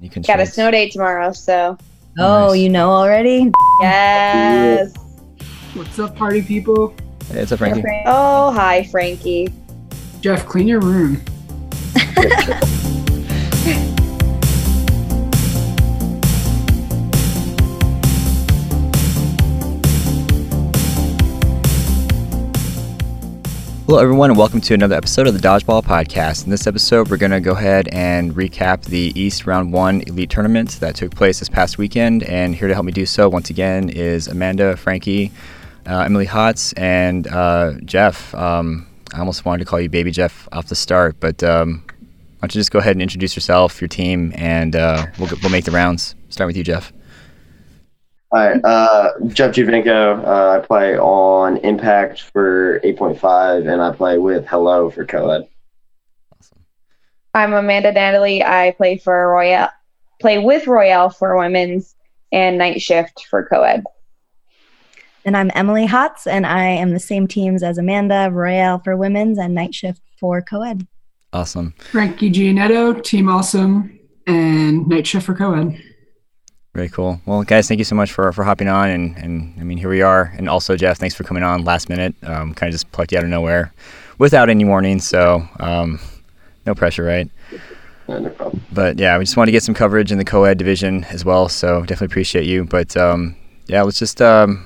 You can Got a snow day tomorrow, so Oh, Nice. you know already? yes. What's up, party people? Hey, what's up, Frankie? Oh, hi, Frankie. Jeff, clean your room. Hello, everyone, and welcome to another episode of the Dodgeball Podcast. In this episode, we're going to go ahead and recap the East Round 1 Elite Tournament that took place this past weekend. And here to help me do so, once again, is Amanda, Frankie, uh, Emily Hotz, and uh, Jeff. Um, I almost wanted to call you Baby Jeff off the start, but um, why don't you just go ahead and introduce yourself, your team, and uh, we'll, we'll make the rounds. Start with you, Jeff. Hi, uh, Jeff Giovinco. Uh, I play on Impact for 8.5, and I play with Hello for co-ed. I'm Amanda Natalie. I play for Royale, play with Royale for women's and night shift for co-ed. And I'm Emily Hotz, and I am the same teams as Amanda, Royale for women's, and Night Shift for co-ed. Awesome. Frankie Gianetto, Team Awesome, and Night Shift for co-ed. Very cool. Well, guys, thank you so much for, for hopping on. And, and I mean, here we are. And also, Jeff, thanks for coming on last minute. Um, kind of just plucked you out of nowhere without any warning. So, um, no pressure, right? No problem. But yeah, we just want to get some coverage in the co ed division as well. So, definitely appreciate you. But um, yeah, let's just, um,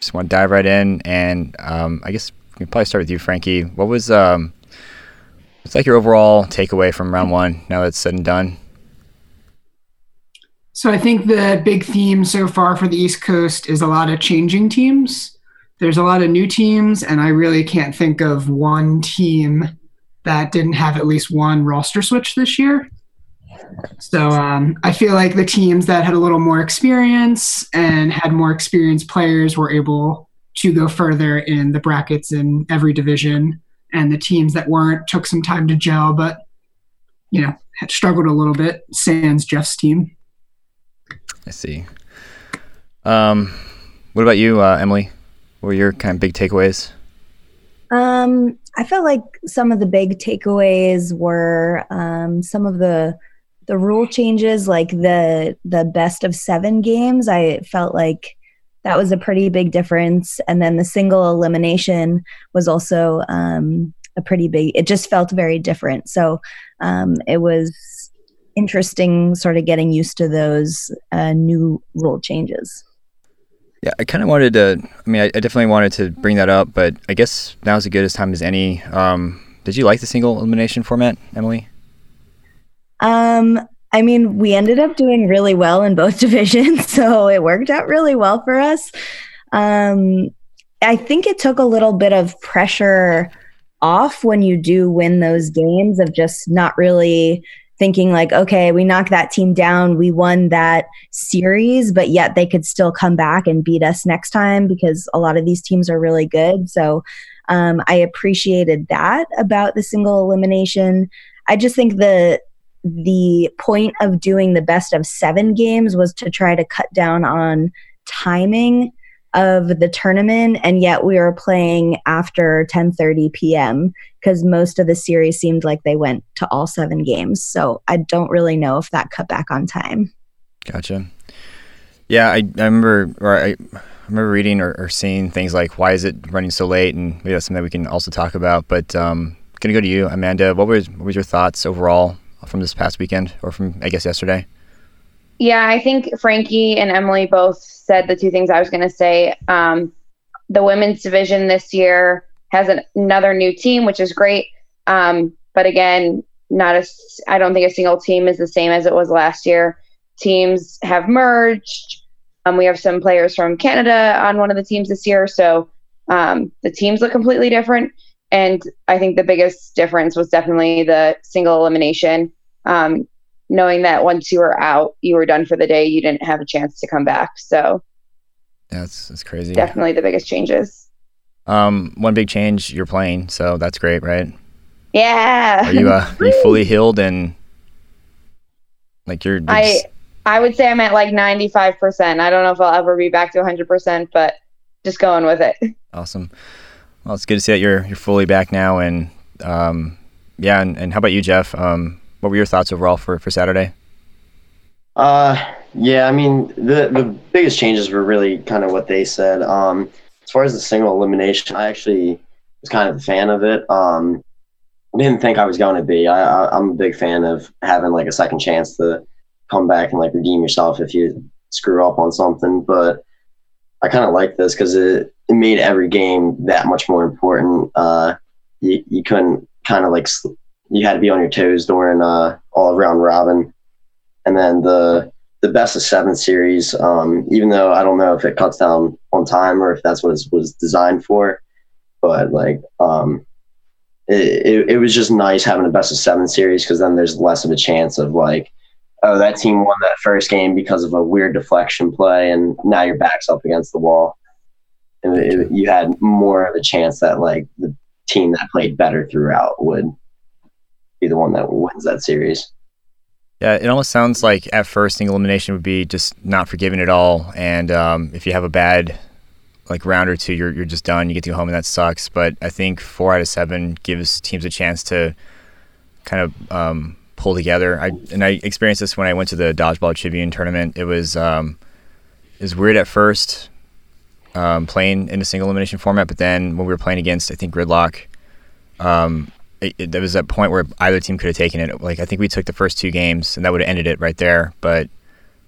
just want to dive right in. And um, I guess we can probably start with you, Frankie. What was, um, what's like your overall takeaway from round one now that it's said and done? So I think the big theme so far for the East Coast is a lot of changing teams. There's a lot of new teams, and I really can't think of one team that didn't have at least one roster switch this year. So um, I feel like the teams that had a little more experience and had more experienced players were able to go further in the brackets in every division, and the teams that weren't took some time to gel, but you know had struggled a little bit. Sans Jeff's team. I see. Um, what about you, uh, Emily? What were your kind of big takeaways? Um, I felt like some of the big takeaways were um, some of the the rule changes, like the the best of seven games. I felt like that was a pretty big difference, and then the single elimination was also um, a pretty big. It just felt very different. So um, it was interesting, sort of getting used to those uh, new rule changes. Yeah, I kind of wanted to. I mean, I, I definitely wanted to bring that up, but I guess now's as good as time as any. Um, did you like the single elimination format, Emily? Um, I mean, we ended up doing really well in both divisions, so it worked out really well for us. Um, I think it took a little bit of pressure off when you do win those games of just not really thinking like, okay, we knocked that team down, we won that series, but yet they could still come back and beat us next time because a lot of these teams are really good. So um, I appreciated that about the single elimination. I just think the the point of doing the best of seven games was to try to cut down on timing of the tournament and yet we were playing after 10:30 p.m. because most of the series seemed like they went to all seven games so I don't really know if that cut back on time Gotcha. Yeah, I, I remember, or I, I remember reading or, or seeing things like, "Why is it running so late?" And maybe that's something that we can also talk about. But um, gonna go to you, Amanda. What was what was your thoughts overall from this past weekend, or from I guess yesterday? Yeah, I think Frankie and Emily both said the two things I was going to say. Um, the women's division this year has an, another new team, which is great. Um, but again, not a. I don't think a single team is the same as it was last year. Teams have merged. Um, we have some players from Canada on one of the teams this year, so um, the teams look completely different. And I think the biggest difference was definitely the single elimination. Um, knowing that once you were out, you were done for the day, you didn't have a chance to come back. So Yeah, that's that's crazy. definitely the biggest changes. Um, one big change, you're playing, so that's great, right? Yeah. Are you uh, are you fully healed and like you're? you're I I would say I'm at like 95%. I don't know if I'll ever be back to 100%, but just going with it. Awesome. Well, it's good to see that you're you're fully back now, and um, yeah. And, and how about you, Jeff? Um, what were your thoughts overall for for Saturday? Uh, yeah, I mean the the biggest changes were really kind of what they said. Um, as far as the single elimination, I actually was kind of a fan of it. Um, didn't think I was going to be. I, I I'm a big fan of having like a second chance to come back and like redeem yourself if you screw up on something. But I kind of like this because it, it made every game that much more important. Uh, you, you couldn't kind of like you had to be on your toes during uh, all around robin, and then the the best of seven series. Um, even though I don't know if it cuts down on time or if that's what it was designed for, but like um, it, it, it was just nice having a best of seven series because then there's less of a chance of like oh, that team won that first game because of a weird deflection play, and now your back's up against the wall. And it, you had more of a chance that like the team that played better throughout would be the one that wins that series. Yeah, it almost sounds like at first single elimination would be just not forgiving at all, and um, if you have a bad like round or two, you're you're just done. You get to go home, and that sucks. But I think four out of seven gives teams a chance to kind of um, pull together. I and I experienced this when I went to the dodgeball Tribune tournament. It was um, was weird at first um, playing in a single elimination format, but then when we were playing against I think Gridlock, um, it, there was a point where either team could have taken it. Like I think we took the first two games and that would have ended it right there, but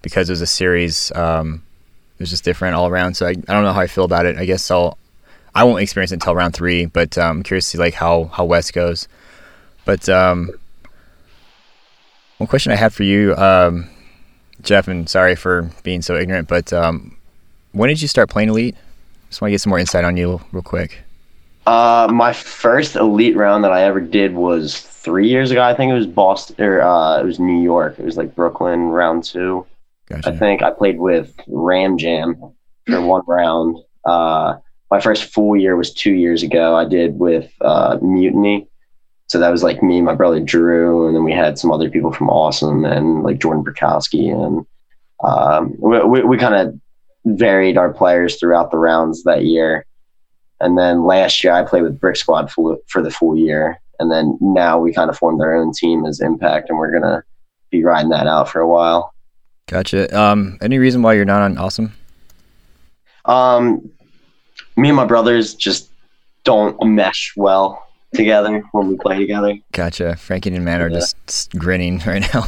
because it was a series, um, it was just different all around. So I, I don't know how I feel about it. I guess I'll I won't experience it until round three, but um, I'm curious to see like how how West goes. But um, one question I have for you, um, Jeff, and sorry for being so ignorant, but um, when did you start playing Elite? Just want to get some more insight on you real quick. Uh, my first Elite round that I ever did was three years ago. I think it was Boston or uh, it was New York. It was like Brooklyn round two. Gotcha. I think I played with Ram Jam for one round. Uh, my first full year was two years ago. I did with uh, Mutiny so that was like me, my brother Drew, and then we had some other people from Awesome and like Jordan Burkowski, and um, we, we, we kind of varied our players throughout the rounds that year. And then last year I played with Brick Squad for, for the full year, and then now we kind of formed our own team as Impact, and we're gonna be riding that out for a while. Gotcha. Um, any reason why you're not on Awesome? Um, me and my brothers just don't mesh well together when we play together. Gotcha. Frankie and Man are yeah. just grinning right now.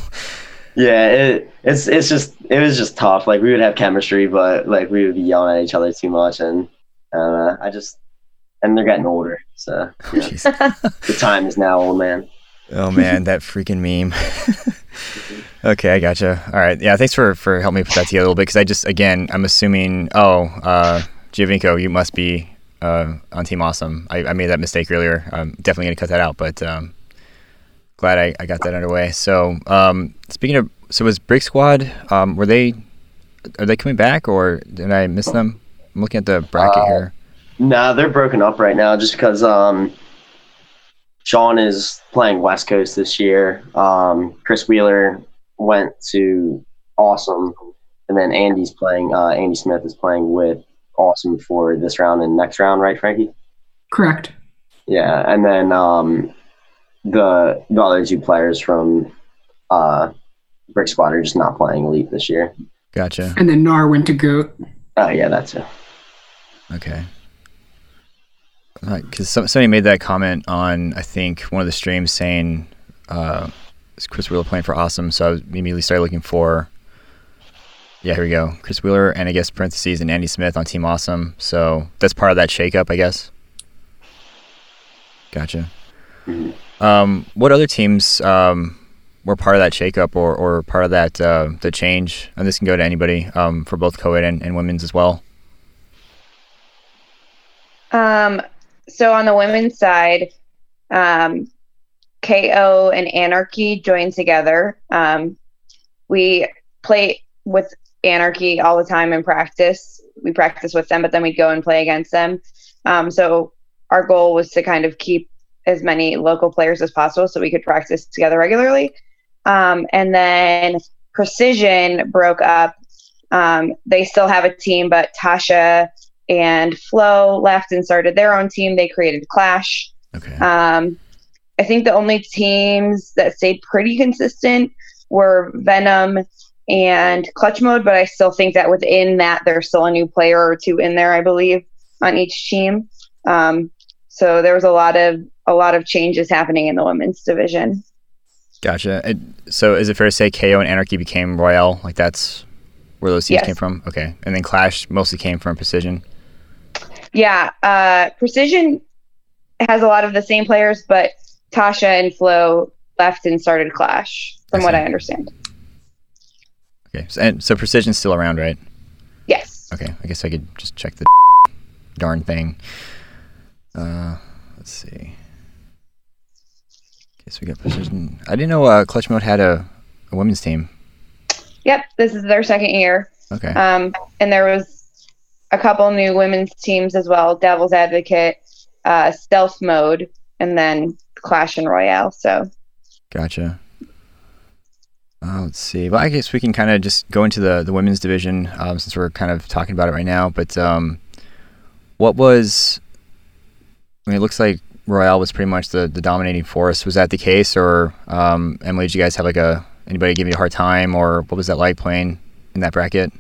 Yeah, it, it's it's just it was just tough. Like we would have chemistry, but like we would be yelling at each other too much, and uh, I just and they're getting older, so you know, the time is now, old man. Oh man, that freaking meme. okay, I gotcha. All right, yeah. Thanks for for helping me put that together a little bit because I just again I'm assuming oh uh, Giovinco, you must be uh, on Team Awesome. I, I, made that mistake earlier. I'm definitely going to cut that out, but um, glad I, I, got that underway. So um, speaking of, so was Brick Squad? Um, were they are they coming back or did I miss them? I'm looking at the bracket uh, here. Nah, they're broken up right now just because um, Sean is playing West Coast this year. Um, Chris Wheeler went to Awesome, and then Andy's playing. Uh, Andy Smith is playing with awesome for this round and next round, right, Frankie? Correct. Yeah, and then um, the the other two players from uh, Brick Squad are just not playing elite this year. Gotcha. And then Nar went to Goat. Oh yeah, that's it. Okay. Because somebody made that comment on I think one of the streams saying uh, Chris Wheeler playing for Awesome, so I immediately started looking for yeah, here we go. Chris Wheeler and I guess parentheses and Andy Smith on Team Awesome. So that's part of that shakeup, I guess. Gotcha. Um, what other teams um, were part of that shakeup or, or part of that uh, the change? And this can go to anybody um, for both co-ed and, and women's as well. Um, so on the women's side, um, KO and Anarchy joined together. Um, we play with anarchy all the time in practice. We practice with them, but then we go and play against them. Um, so our goal was to kind of keep as many local players as possible so we could practice together regularly. Um, and then Precision broke up. Um, they still have a team, but Tasha and Flo left and started their own team. They created Clash. Okay. Um, I think the only teams that stayed pretty consistent were Venom and clutch mode, but I still think that within that there's still a new player or two in there, I believe, on each team. Um, so there was a lot of a lot of changes happening in the women's division. Gotcha. And so is it fair to say KO and Anarchy became Royale? Like that's where those teams Yes. came from? Okay. And then Clash mostly came from Precision. Yeah, uh, Precision has a lot of the same players, but Tasha and Flo left and started Clash, from I what. I understand. Okay. So, and so Precision's still around, right? Yes. Okay. I guess I could just check the darn thing. Uh, let's see. Guess we got Precision. I didn't know uh, Clutch Mode had a, a women's team. Yep, this is their second year. Okay. Um, and there was a couple new women's teams as well Devil's Advocate, uh, Stealth Mode, and then Clash and Royale. So, Gotcha. Uh, let's see. Well, I guess we can kind of just go into the, the women's division um, since we're kind of talking about it right now. But um, what was? I mean, it looks like Royale was pretty much the, the dominating force. Was that the case, or um, Emily? Did you guys have like a anybody give you a hard time, or what was that like playing in that bracket?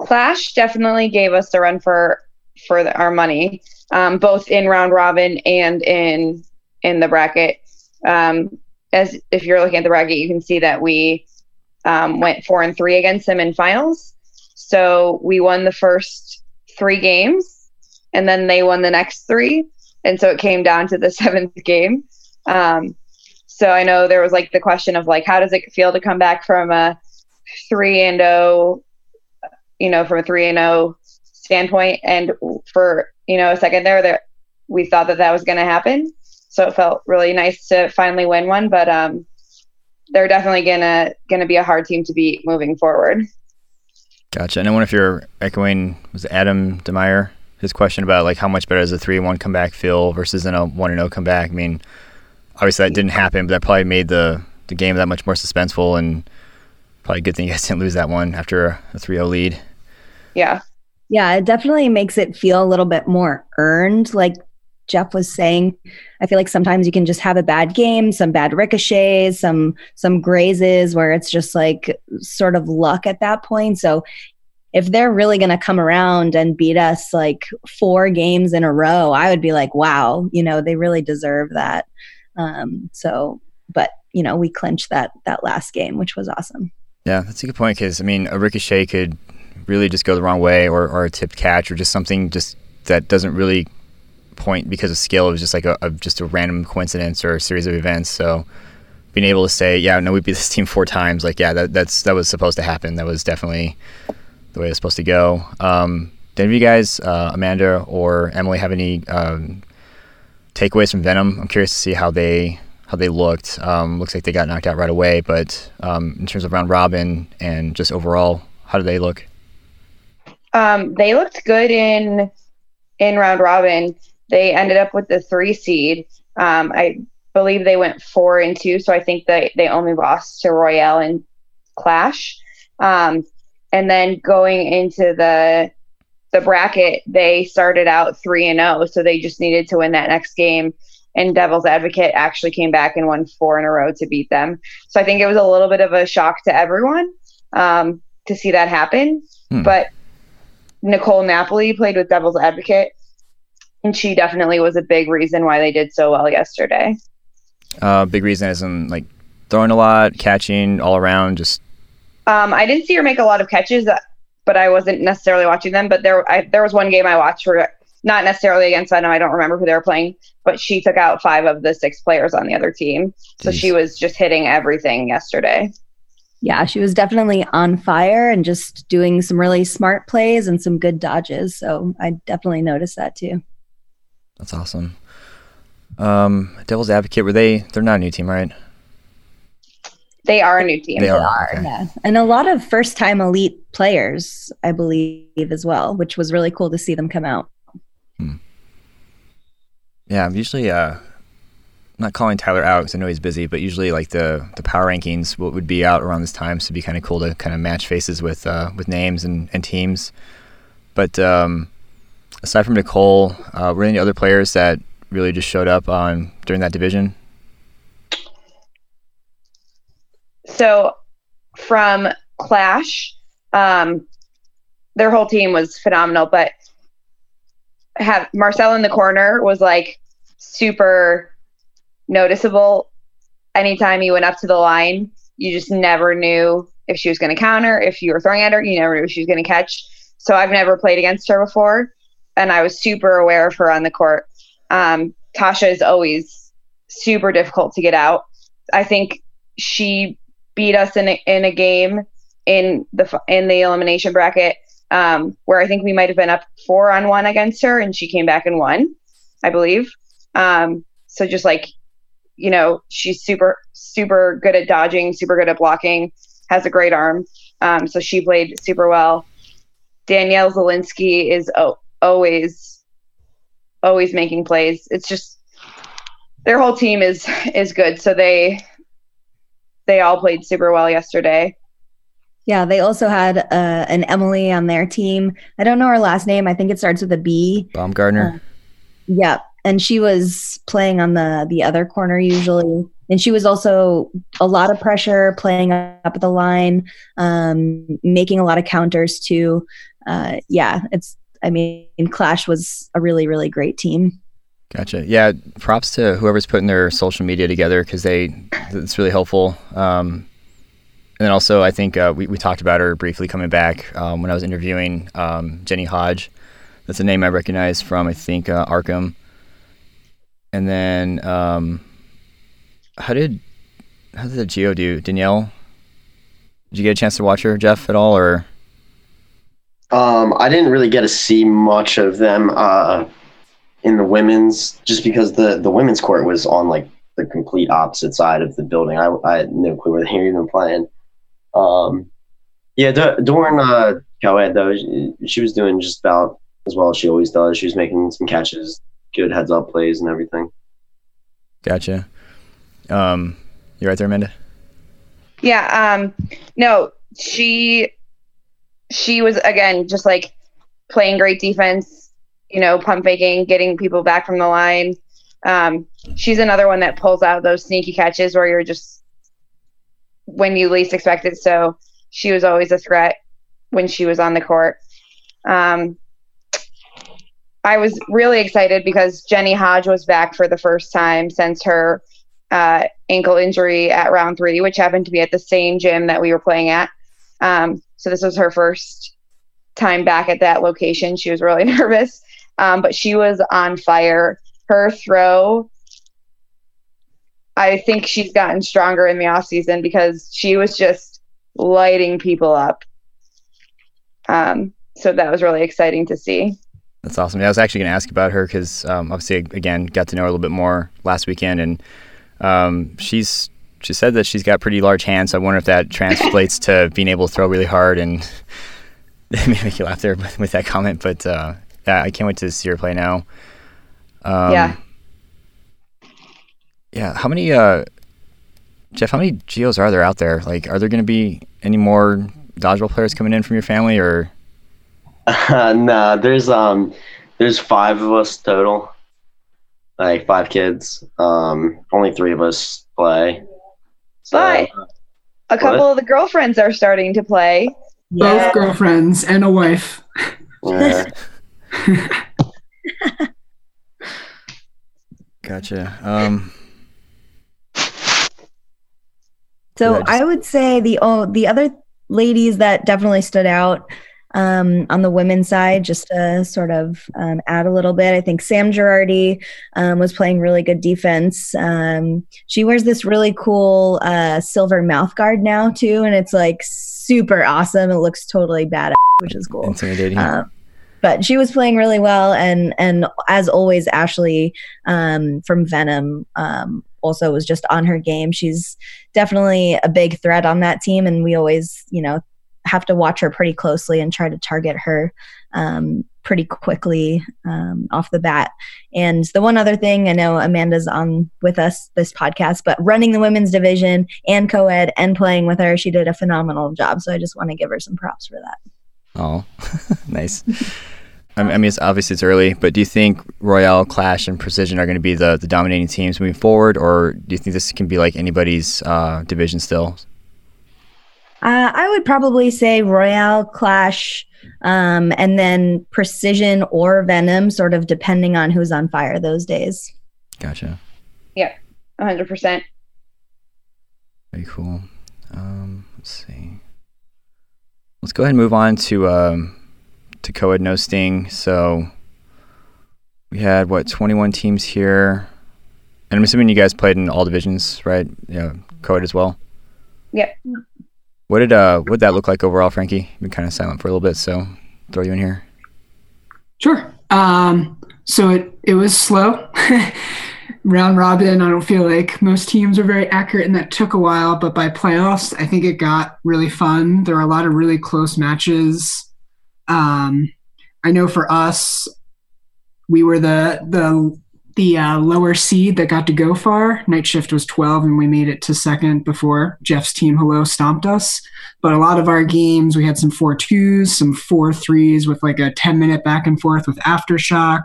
Clash definitely gave us the run for for the, our money, um, both in round robin and in in the bracket. Um, as if you're looking at the bracket, you can see that we um, went four and three against them in finals. So we won the first three games, and then they won the next three, and so it came down to the seventh game. Um, so I know there was like the question of like, how does it feel to come back from a three and zero you know, from a three and zero standpoint. And for you know a second there, we thought that that was going to happen. So it felt really nice to finally win one. But um, they're definitely gonna gonna be a hard team to beat moving forward. Gotcha. And I wonder if you're echoing was Adam Demeyer his question about like how much better does a three one comeback feel versus in a one and zero comeback. I mean, obviously that didn't happen, but that probably made the the game that much more suspenseful and probably a good thing you guys didn't lose that one after a 3-0 lead. Yeah, Yeah, it definitely makes it feel a little bit more earned. Like Jeff was saying, I feel like sometimes you can just have a bad game, some bad ricochets, some some grazes where it's just like sort of luck at that point. So if they're really going to come around and beat us like four games in a row, I would be like, wow, you know, they really deserve that. Um, so, but you know, we clinched that that last game, which was awesome. Yeah, that's a good point because I mean a ricochet could really just go the wrong way, or, or a tipped catch, or just something just that doesn't really point because of skill. It was just like a, a just a random coincidence or a series of events. So being able to say, yeah, no, we beat this team four times, like yeah, that that's that was supposed to happen. That was definitely the way it was supposed to go. Um, did any of you guys, uh, Amanda or Emily, have any um, takeaways from Venom? I'm curious to see how they how they looked. Um, looks like they got knocked out right away, but um, in terms of round robin and just overall, how did they look? Um, they looked good in in round robin. They ended up with the three seed. Um, I believe they went four and two, so I think they they only lost to Royale and Clash. Um, and then going into the the bracket, they started out three and zero, so they just needed to win that next game. And Devil's Advocate actually came back and won four in a row to beat them. So I think it was a little bit of a shock to everyone um, to see that happen. Hmm. But Nicole Napoli played with Devil's Advocate, and she definitely was a big reason why they did so well yesterday. Uh, big reason is in like throwing a lot, catching all around. Just Um, I didn't see her make a lot of catches, uh, but I wasn't necessarily watching them. But there, I, there was one game I watched where, not necessarily against Venom. I don't remember who they were playing, but she took out five of the six players on the other team. So Jeez. she was just hitting everything yesterday. Yeah, she was definitely on fire and just doing some really smart plays and some good dodges. So I definitely noticed that too. that's awesome. Um, Devil's Advocate were they? They're not a new team, right? They are a new team. They are. okay. Yeah. And a lot of first time elite players, I believe, as well, which was really cool to see them come out. Yeah, I'm usually uh, not calling Tyler out because I know he's busy, but usually like the the power rankings would, be out around this time, so it'd be kind of cool to kind of match faces with uh, with names and, and teams. But um, aside from Nicole, uh, were any other players that really just showed up on during that division? So from Clash. Um, their whole team was phenomenal, but have Marcel in the corner was like super noticeable. Anytime you went up to the line, you just never knew if she was going to counter, if you were throwing at her, you never knew if she was going to catch. So I've never played against her before, and I was super aware of her on the court. Um, Tasha is always super difficult to get out. I think she beat us in a, in a game in the in the elimination bracket um, where I think we might have been up four on one against her, and she came back and won, I believe. Um, so just like, you know, she's super super good at dodging, super good at blocking, has a great arm. Um, so she played super well. Danielle Zelinsky is o- always always making plays. It's just their whole team is is good. So they they all played super well yesterday. Yeah, they also had uh, an Emily on their team. I don't know her last name. I think it starts with a B. Baumgartner. Uh, yep, and she was playing on the the other corner usually, and she was also a lot of pressure playing up the line, um, making a lot of counters too. Uh, yeah, it's. I mean, Clash was a really really great team. Gotcha. Yeah, props to whoever's putting their social media together because they it's really helpful. Um, and then also, I think uh, we, we talked about her briefly coming back um, when I was interviewing um, Jenny Hodge. That's a name I recognize from, I think, uh, Arkham. And then, um, how did how did the Geo do? Danielle, did you get a chance to watch her, Jeff, at all, or? Um, I didn't really get to see much of them uh, in the women's, just because the the women's court was on like the complete opposite side of the building. I, I had no clue where they were even playing. Um, yeah, d- during uh, co-ed though, she, she, was doing just about as well as she always does. She was making some catches, good heads up plays, and everything. Gotcha. Um, you right there, Amanda? Yeah. Um, no, she she was again just like playing great defense. You know, pump faking, getting people back from the line. Um, she's another one that pulls out those sneaky catches where you're just when you least expect it. So she was always a threat when she was on the court. Um, I was really excited because Jenny Hodge was back for the first time since her uh, ankle injury at round three, which happened to be at the same gym that we were playing at. Um, so this was her first time back at that location. She was really nervous, um, but she was on fire. Her throw I think she's gotten stronger in the off season because she was just lighting people up. Um, so that was really exciting to see. That's awesome. Yeah, I was actually going to ask about her because um, obviously, again, got to know her a little bit more last weekend, and um, she's she said that she's got pretty large hands. So I wonder if that translates to being able to throw really hard and maybe make you laugh there with, with that comment. But uh, yeah, I can't wait to see her play now. Um, yeah. Yeah. How many, uh, Jeff? How many geos are there out there? Like, are there going to be any more dodgeball players coming in from your family, or? Uh, nah, there's um, there's five of us total. Like five kids. Um, only three of us play. So, but a couple what? of the girlfriends are starting to play. Both yeah. girlfriends and a wife. Yeah. gotcha. Um, So just... I would say the oh, the other ladies that definitely stood out um, on the women's side, just to sort of um, add a little bit. I think Sam Girardi um, was playing really good defense. Um, she wears this really cool uh, silver mouth guard now too, and it's like super awesome. It looks totally badass, which is cool. Intimidating. Uh, but she was playing really well, and and as always, Ashley um, from Venom um, also was just on her game. She's definitely a big threat on that team, and we always, you know, have to watch her pretty closely and try to target her um, pretty quickly um, off the bat. And the one other thing, I know Amanda's on with us this podcast, but running the women's division and co-ed and playing with her, she did a phenomenal job. So I just want to give her some props for that. Oh, nice. I mean, it's obviously it's early, but do you think Royale, Clash, and Precision are going to be the, the dominating teams moving forward, or do you think this can be like anybody's uh, division still? Uh, I would probably say Royale Clash, um, and then Precision or Venom, sort of depending on who's on fire those days. Gotcha. Yep, 100%. Very cool. Um, let's see. Let's go ahead and move on to um, to co-ed no sting. So we had what 21 teams here, and I'm assuming you guys played in all divisions, right? Yeah, co-ed as well. Yep. What did uh what that look like overall, Frankie? You've been kind of silent for a little bit, so throw you in here. Sure. Um, so it it was slow. Round robin, I don't feel like most teams are very accurate, and that took a while. But by playoffs, I think it got really fun. There were a lot of really close matches. Um, I know for us, we were the the the uh, lower seed that got to go far. Night shift was 12, and we made it to second before Jeff's team Hello stomped us. But a lot of our games, we had some four twos, some four threes with like a 10 minute back and forth with aftershock.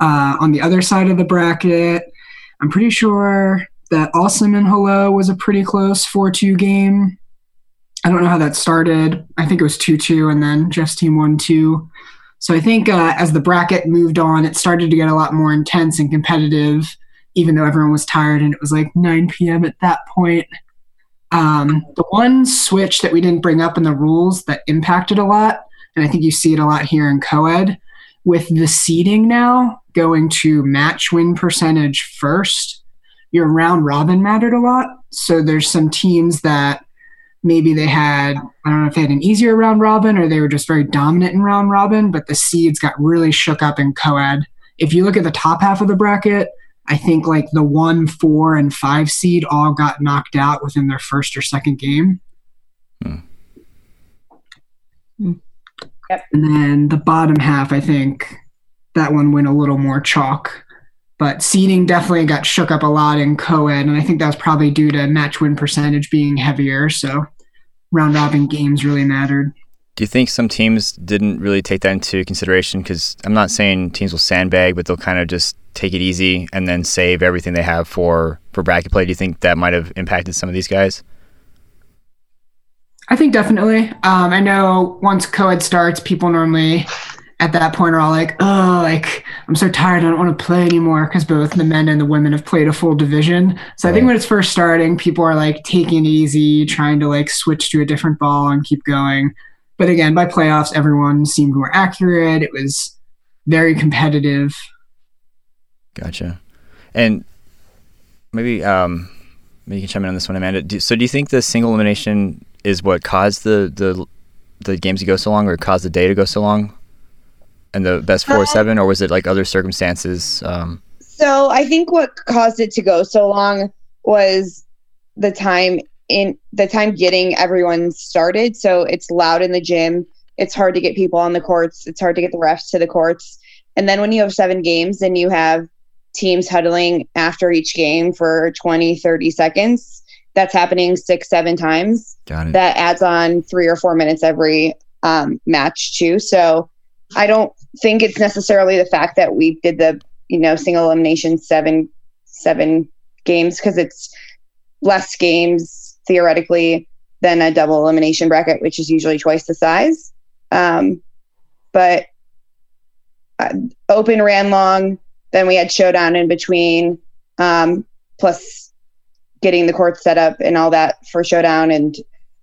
Uh, on the other side of the bracket, I'm pretty sure that Awesome and Hello was a pretty close 4 2 game. I don't know how that started. I think it was 2 2, and then Jeff's team won 2. So I think uh, as the bracket moved on, it started to get a lot more intense and competitive, even though everyone was tired and it was like 9 p.m. at that point. Um, the one switch that we didn't bring up in the rules that impacted a lot, and I think you see it a lot here in co-ed, with the seeding now going to match win percentage first, your round robin mattered a lot. So there's some teams that maybe they had I don't know if they had an easier round robin or they were just very dominant in round robin, but the seeds got really shook up in co-ed. If you look at the top half of the bracket, I think like the one, four, and five seed all got knocked out within their first or second game. Hmm. Yep. And then the bottom half, I think that one went a little more chalk. But seeding definitely got shook up a lot in co-ed, and I think that was probably due to match win percentage being heavier. So round robin games really mattered. Do you think some teams didn't really take that into consideration? Because I'm not saying teams will sandbag, but they'll kind of just take it easy and then save everything they have for for bracket play. Do you think that might have impacted some of these guys? I think definitely. Um, I know once co-ed starts, people normally at that point are all like, "Oh, like I'm so tired. I don't want to play anymore." Because both the men and the women have played a full division. So I think when it's first starting, people are like taking it easy, trying to like switch to a different ball and keep going. But again, by playoffs, everyone seemed more accurate. It was very competitive. Gotcha. And maybe um, maybe you can chime in on this one, Amanda. Do, so do you think the single elimination is what caused the the the games to go so long, or caused the day to go so long, and the best four or Uh, seven, or was it like other circumstances? Um, So I think what caused it to go so long was the time in the time getting everyone started. So it's loud in the gym. It's hard to get people on the courts. It's hard to get the refs to the courts. And then when you have seven games and you have teams huddling after each game for 20, 30 seconds, that's happening six, seven times got it. that adds on three or four minutes every um, match too. So I don't think it's necessarily the fact that we did the you know single elimination seven seven games because it's less games theoretically than a double elimination bracket, which is usually twice the size. Um, but uh, open ran long. Then we had showdown in between, um, plus getting the court set up and all that for showdown and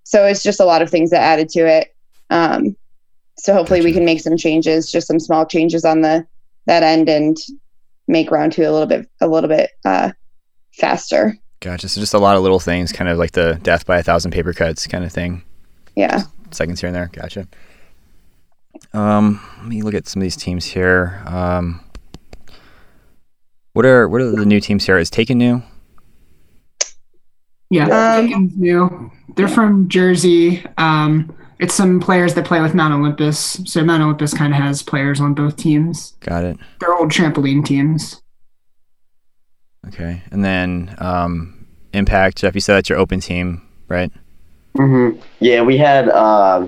so it's just a lot of things that added to it. Um, so hopefully we can make some changes, just some small changes on the that end, and make round two a little bit a little bit uh, faster. Gotcha. So just a lot of little things, kind of like the death by a thousand paper cuts kind of thing. Yeah. Seconds here and there. Gotcha. Um, let me look at some of these teams here. Um, what are what are the new teams here? Is Taken new? Yeah, Um, Taken's new. They're from Jersey. Um, it's some players that play with Mount Olympus. So Mount Olympus kind of has players on both teams. Got it. They're old trampoline teams. Okay. And then um, Impact. Jeff, you said that's your open team, right? hmm Yeah, we had uh,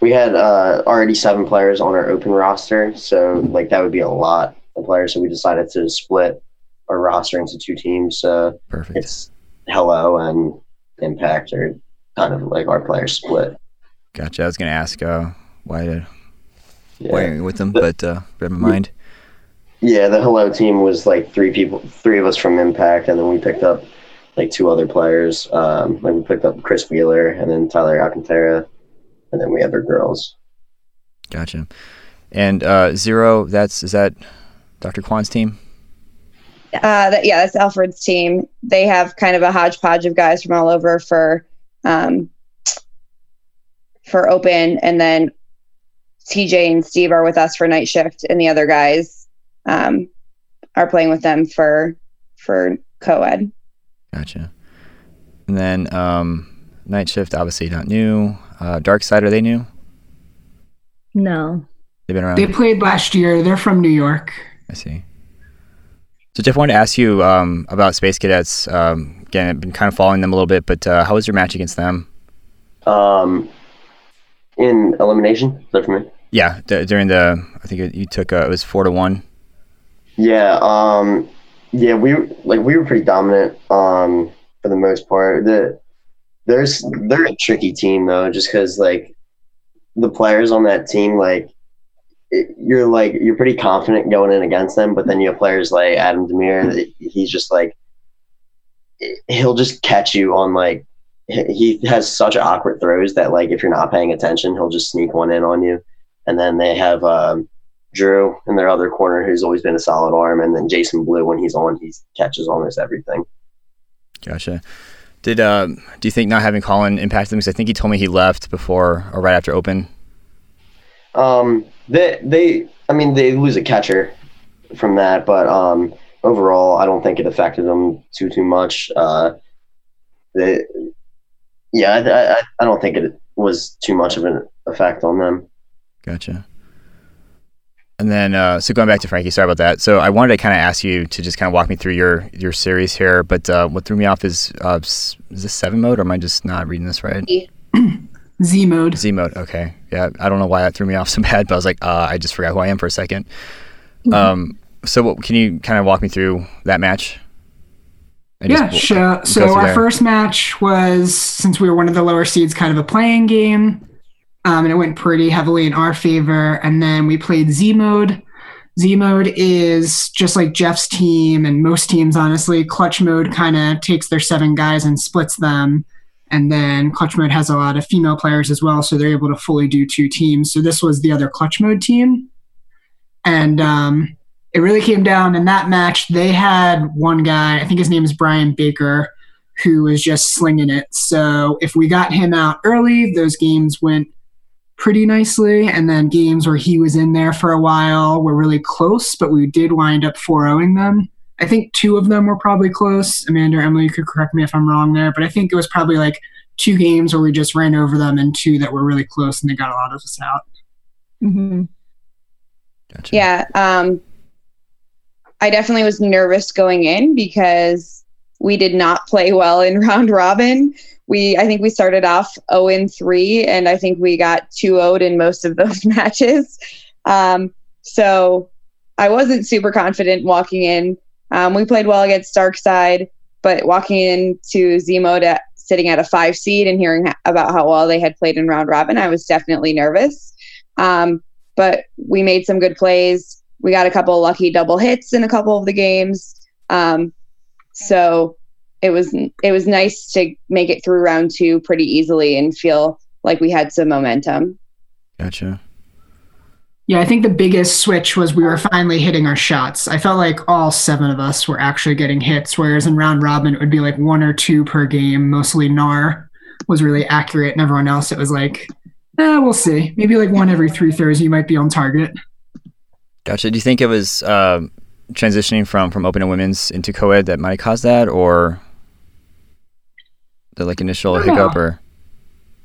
we had uh, already seven players on our open roster, so like that would be a lot of players. So we decided to split our roster into two teams. So Perfect. it's Hello and Impact are kind of like our players split. Gotcha. I was gonna ask uh, why to Yeah. why are you with them, but uh, read my mind. Yeah, the hello team was like three people, three of us from Impact, and then we picked up like two other players. Um, like we picked up Chris Wheeler and then Tyler Alcantara, and then we had our girls. Gotcha. And uh, zero. That's is that Dr. Kwan's team? Uh, that, yeah, that's Alfred's team. They have kind of a hodgepodge of guys from all over for um, for open, and then TJ and Steve are with us for night shift, and the other guys um, are playing with them for for co-ed. Gotcha. And then um, night shift, obviously not new. Uh, Dark Side, are they new? No. They've been around. They played last year. They're from New York. I see. So Jeff, I wanted to ask you um, about Space Cadets. Um, again, I've been kind of following them a little bit, but uh, how was your match against them? Um, in elimination, is that for me? Yeah, d- during the I think you took uh, it was four to one. Yeah, um, yeah, we like we were pretty dominant um, for the most part. The there's they're a tricky team though, just because like the players on that team, like it, you're like you're pretty confident going in against them, but then you have players like Adam Demir. that He's just like he'll just catch you on like he he has such awkward throws that like if you're not paying attention, he'll just sneak one in on you. And then they have um, Drew in their other corner, who's always been a solid arm, and then Jason Blue when he's on, he catches almost everything. Gotcha. Did uh, do you think not having Colin impacted them? Because I think he told me he left before or right after open. Um, they they I mean they lose a catcher from that, but um, overall I don't think it affected them too too much. Uh, they, yeah, I, I I don't think it was too much of an effect on them. Gotcha. And then, uh, so going back to Frankie, sorry about that. So I wanted to kind of ask you to just kind of walk me through your your series here. But uh, what threw me off is uh, is this seven mode, or am I just not reading this right? Z mode. Z mode. Okay. Yeah. I don't know why that threw me off so bad, but I was like, uh, I just forgot who I am for a 2nd Um. So what, can you kind of walk me through that match? And Yeah, just- So our there. first match was since we were one of the lower seeds, kind of a playing game, um, and it went pretty heavily in our favor. And then we played Z mode. Z mode is just like Jeff's team and most teams, honestly. Clutch mode kind of takes their seven guys and splits them. And then clutch mode has a lot of female players as well, so they're able to fully do two teams. So this was the other clutch mode team. And um, it really came down in that match. They had one guy, I think his name is Brian Baker, who was just slinging it. So if we got him out early, those games went pretty nicely. And then games where he was in there for a while were really close, but we did wind up 4 0ing them. I think two of them were probably close. Amanda or Emily you could correct me if I'm wrong there, but I think it was probably like two games where we just ran over them and two that were really close and they got a lot of us out. hmm Gotcha. Yeah. Um, I definitely was nervous going in because we did not play well in round robin. We, I think we started off 0 and 3, and I think we got 2 0 in most of those matches. Um, so I wasn't super confident walking in. Um, we played well against Darkside, but walking into Z mode sitting at a five seed and hearing about how well they had played in round robin, I was definitely nervous. Um, but we made some good plays. We got a couple lucky double hits in a couple of the games. Um, so it was it was nice to make it through round two pretty easily and feel like we had some momentum. Gotcha. Yeah, I think the biggest switch was we were finally hitting our shots. I felt like all seven of us were actually getting hits, whereas in round robin it would be like one or two per game. Mostly Nar was really accurate, and everyone else it was like, eh, we'll see. Maybe like one every three throws you might be on target. Gotcha. Do you think it was um transitioning from from open and women's into co-ed that might cause that, or the like initial I don't hiccup, know. or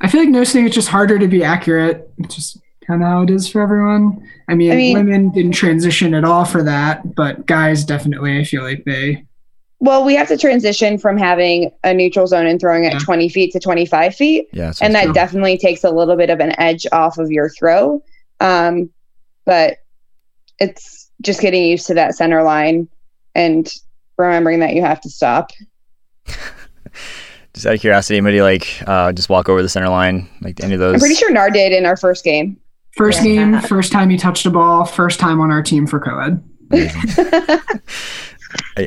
I feel like noticing it's just harder to be accurate. It's just kind of how it is for everyone. I mean, I mean- women didn't transition at all for that, but guys definitely. I feel like they. Well, we have to transition from having a neutral zone and throwing at Yeah. 20 feet to 25 feet. yeah, and that true. definitely takes a little bit of an edge off of your throw. Um, but it's just getting used to that center line and remembering that you have to stop. Just out of curiosity, anybody like uh, just walk over the center line, like any of those? I'm pretty sure Nar did in our first game. First Yeah. game, first time he touched a ball, first time on our team for co-ed. I,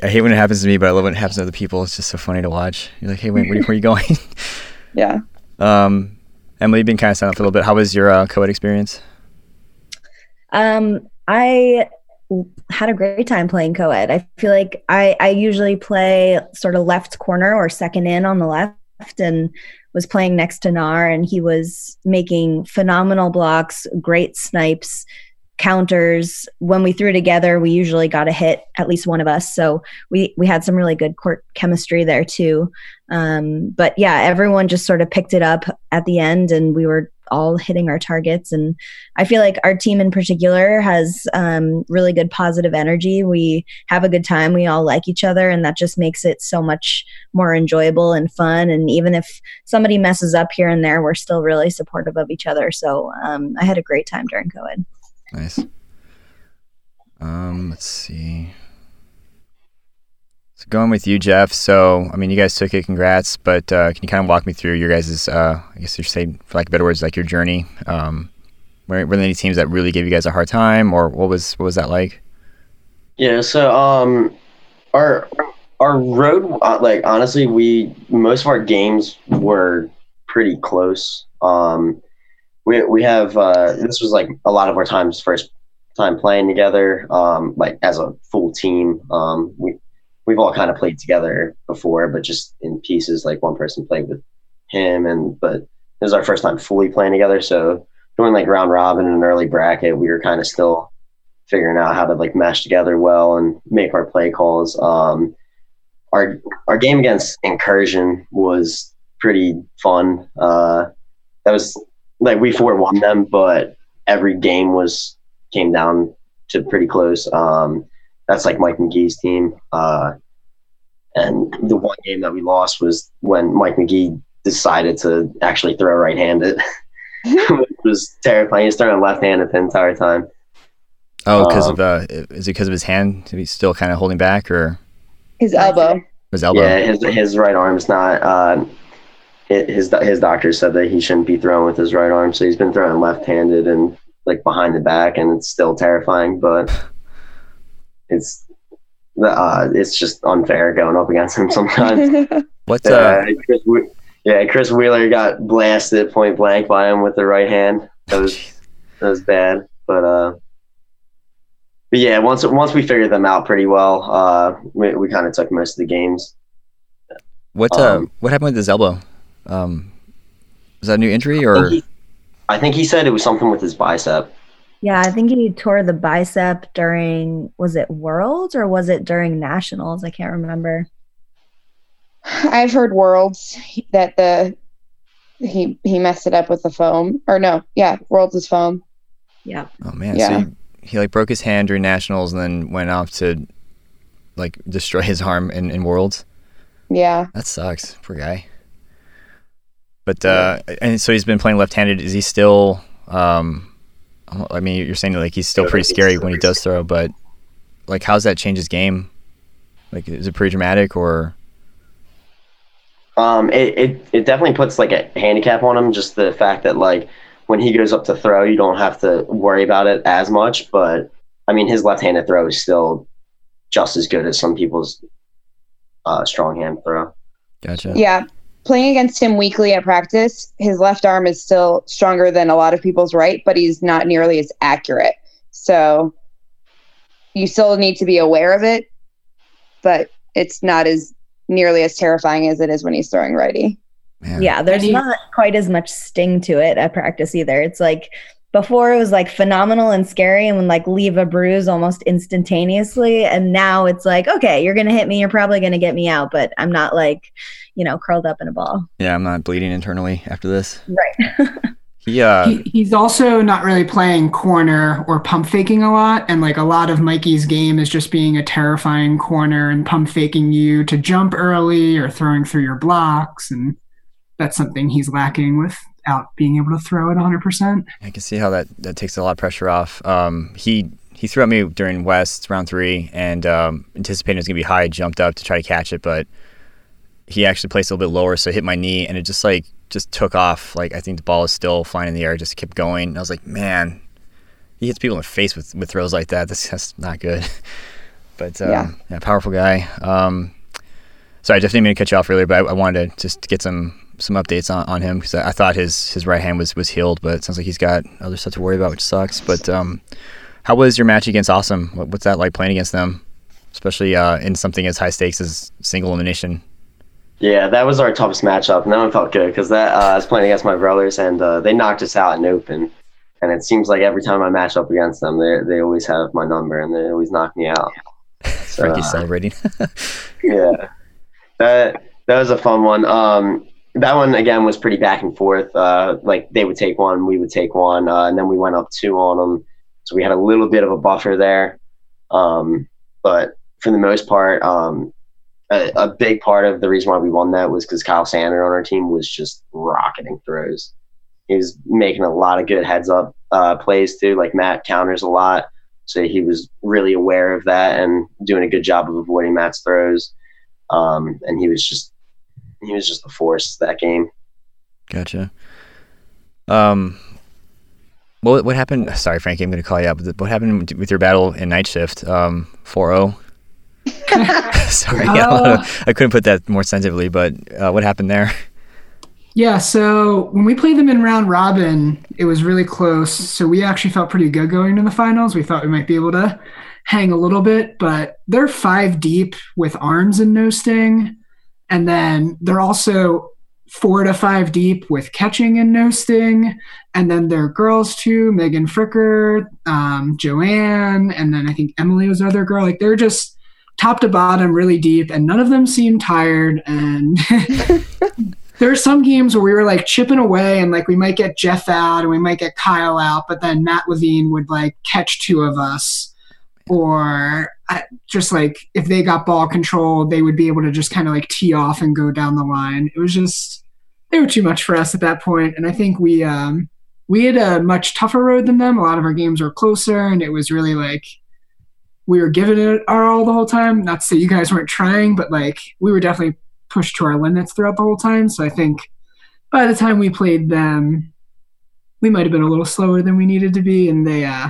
I hate when it happens to me, but I love when it happens to other people. It's just so funny to watch. You're like, hey, wait, where, where are you going? yeah. um, Emily, you've been kind of signing up a little bit. How was your uh, co-ed experience? Um, I had a great time playing co-ed. I feel like I, I usually play sort of left corner or second in on the left and was playing next to Nar and he was making phenomenal blocks, great snipes, counters. When we threw together, we usually got a hit, at least one of us. So we we had some really good court chemistry there too. Um, but yeah, everyone just sort of picked it up at the end and we were all hitting our targets and I feel like our team in particular has um, really good positive energy. We have a good time. We all like each other, and that just makes it so much more enjoyable and fun. And even if somebody messes up here and there, we're still really supportive of each other. So um, I had a great time during co-ed. Nice. Um, let's see. So going with you, Jeff. So I mean, you guys took it. Congrats. But uh, can you kind of walk me through your guys' uh, I guess you're saying, for of better words, like your journey? Um, were, were there any teams that really gave you guys a hard time, or what was what was that like? Yeah, so um, our our road, uh, like honestly, we most of our games were pretty close. Um, we we have uh, this was like a lot of our times first time playing together, um, like as a full team. Um, we we've all kind of played together before, but just in pieces. Like one person played with him, and but it was our first time fully playing together. So doing like round robin and an early bracket, we were kind of still figuring out how to like mesh together well and make our play calls. Um, our our game against Incursion was pretty fun. Uh, that was like we four won them, but every game was came down to pretty close. Um, that's like Mike McGee's team. Uh, and the one game that we lost was when Mike McGee decided to actually throw right-handed, which was terrifying. He was throwing left-handed the entire time. Oh, because Um, of uh, is it because of his hand? He's still kind of holding back, or His elbow. his elbow? Yeah, his his right arm's not. Uh, his his doctor said that he shouldn't be throwing with his right arm, so he's been throwing left-handed and like behind the back, and it's still terrifying. But it's uh, it's just unfair going up against him sometimes. What's uh, uh? Chris, Whe- yeah, Chris Wheeler got blasted point blank by him with the right hand. That was that was bad, but uh. But yeah, once once we figured them out pretty well, uh, we, we kind of took most of the games. What uh? um, what happened with his elbow? Um, was that a new injury I or? think, he, I think he said it was something with his bicep. Yeah, I think he tore the bicep during, was it Worlds or was it during Nationals? I can't remember. I've heard worlds that the he he messed it up with the foam. Or no, yeah, worlds is foam. Yeah. Oh man, Yeah. so he, he like broke his hand during nationals and then went off to like destroy his arm in, in worlds. Yeah. That sucks, poor guy. But uh, and so he's been playing left-handed. Is he still? Um, I mean, you're saying that, like he's still pretty scary when he does throw, but like, how's that change his game? Like, is it pretty dramatic or? Um, it, it it definitely puts like a handicap on him. Just the fact that like when he goes up to throw, you don't have to worry about it as much. But I mean, his left-handed throw is still just as good as some people's uh, strong hand throw. Gotcha. Yeah. Playing against him weekly at practice, his left arm is still stronger than a lot of people's right, but he's not nearly as accurate. So you still need to be aware of it, but it's not as nearly as terrifying as it is when he's throwing righty. Man. Yeah, there's he- not quite as much sting to it at practice either. It's like before it was like phenomenal and scary and would like leave a bruise almost instantaneously. And now it's like, okay, you're gonna hit me, you're probably gonna get me out, but I'm not like, you know, curled up in a ball. Yeah, I'm not bleeding internally after this. Right. He uh, He, he's also not really playing corner or pump faking a lot. And like a lot of Mikey's game is just being a terrifying corner and pump faking you to jump early or throwing through your blocks. And that's something he's lacking without being able to throw it 100%. I can see how that, that takes a lot of pressure off. Um, he he threw at me during West round three, and um, anticipating it was gonna be high, jumped up to try to catch it, but he actually placed a little bit lower, so it hit my knee, and it just like just took off. Like I think the ball is still flying in the air, just kept going. And I was like, man, he hits people in the face with, with throws like that. That's, that's not good. but um, yeah. yeah. powerful guy. Um, sorry, I just didn't mean to cut you off earlier, but I, I wanted to just get some some updates on, on him because I, I, thought his his right hand was was healed, but it sounds like he's got other stuff to worry about, which sucks. But um, how was your match against Awesome? What, what's that like playing against them, especially uh, in something as high stakes as single elimination? Yeah, that was our toughest matchup, and that one felt good because that uh, I was playing against my brothers, and uh, they knocked us out in open. And it seems like every time I match up against them, they they always have my number, and they always knock me out. So, Frankie's uh, celebrating. yeah, that that was a fun one. Um, that one again was pretty back and forth. Uh, like they would take one, we would take one, uh, and then we went up two on them. So we had a little bit of a buffer there. Um, but for the most part, um, a, a, big part of the reason why we won that was because Kyle Sander on our team was just rocketing throws. He was making a lot of good heads up uh, plays too. Like Matt counters a lot, so he was really aware of that and doing a good job of avoiding Matt's throws. Um, and he was just he was just a force that game. Gotcha. Um, what what happened? Sorry, Frankie, I'm going to call you up. What happened with your battle in Nightshift? Um, 4-0? Sorry, uh, I couldn't put that more sensitively, but uh, what happened there? Yeah, so when we played them in round robin, it was really close. So we actually felt pretty good going to the finals. We thought we might be able to hang a little bit, but they're five deep with arms and no sting. And then they're also four to five deep with catching and no sting. And then there are girls too, Megan Fricker, um, Joanne, and then I think Emily was the other girl. Like they're just top to bottom really deep, and none of them seemed tired. And there are some games where we were like chipping away and like we might get Jeff out and we might get Kyle out, but then Matt Levine would like catch two of us. Or just like if they got ball control, they would be able to just kind of like tee off and go down the line. It was just they were too much for us at that point, and I think we um, we had a much tougher road than them. A lot of our games were closer, and it was really like we were giving it our all the whole time. Not to say you guys weren't trying, but like we were definitely pushed to our limits throughout the whole time. So I think by the time we played them, we might have been a little slower than we needed to be, and they uh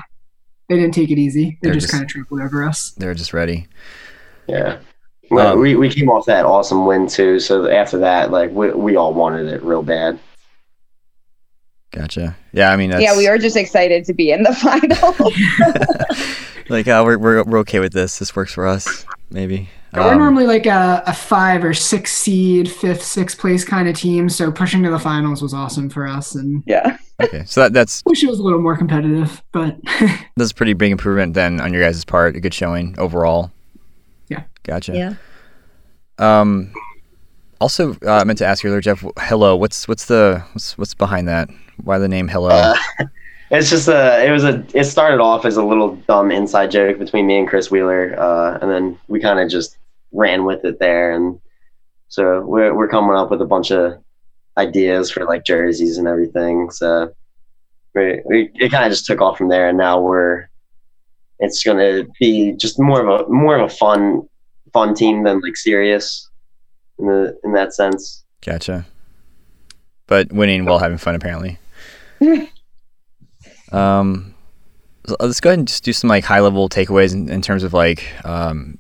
they didn't take it easy. They just, just kind of trampled over us. They were just ready. Yeah. Well, um, we, we came off that awesome win too. So after that, like we we all wanted it real bad. Gotcha. Yeah, I mean, yeah, we were just excited to be in the final. like, uh, we're, we're we're okay with this. This works for us. Maybe. Yeah, we're um, normally like a, a five or six seed, fifth, sixth place kind of team. So pushing to the finals was awesome for us. And yeah. okay, so that, that's. Wish it was a little more competitive, but. that's a pretty big improvement then on your guys' part. A good showing overall. Yeah. Gotcha. Yeah. Um. Also, uh, meant to ask you earlier, Jeff. Hello. What's what's the what's what's behind that? Why the name Hello? Uh, it's just a. It was a. It started off as a little dumb inside joke between me and Chris Wheeler, uh, and then we kind of just ran with it there, and so we're we're coming up with a bunch of ideas for like jerseys and everything. So we, we it kind of just took off from there, and now we're it's going to be just more of a more of a fun fun team than like serious in the in that sense. Gotcha. But winning while having fun, apparently. um, let's go ahead and just do some like high level takeaways in, in terms of like um,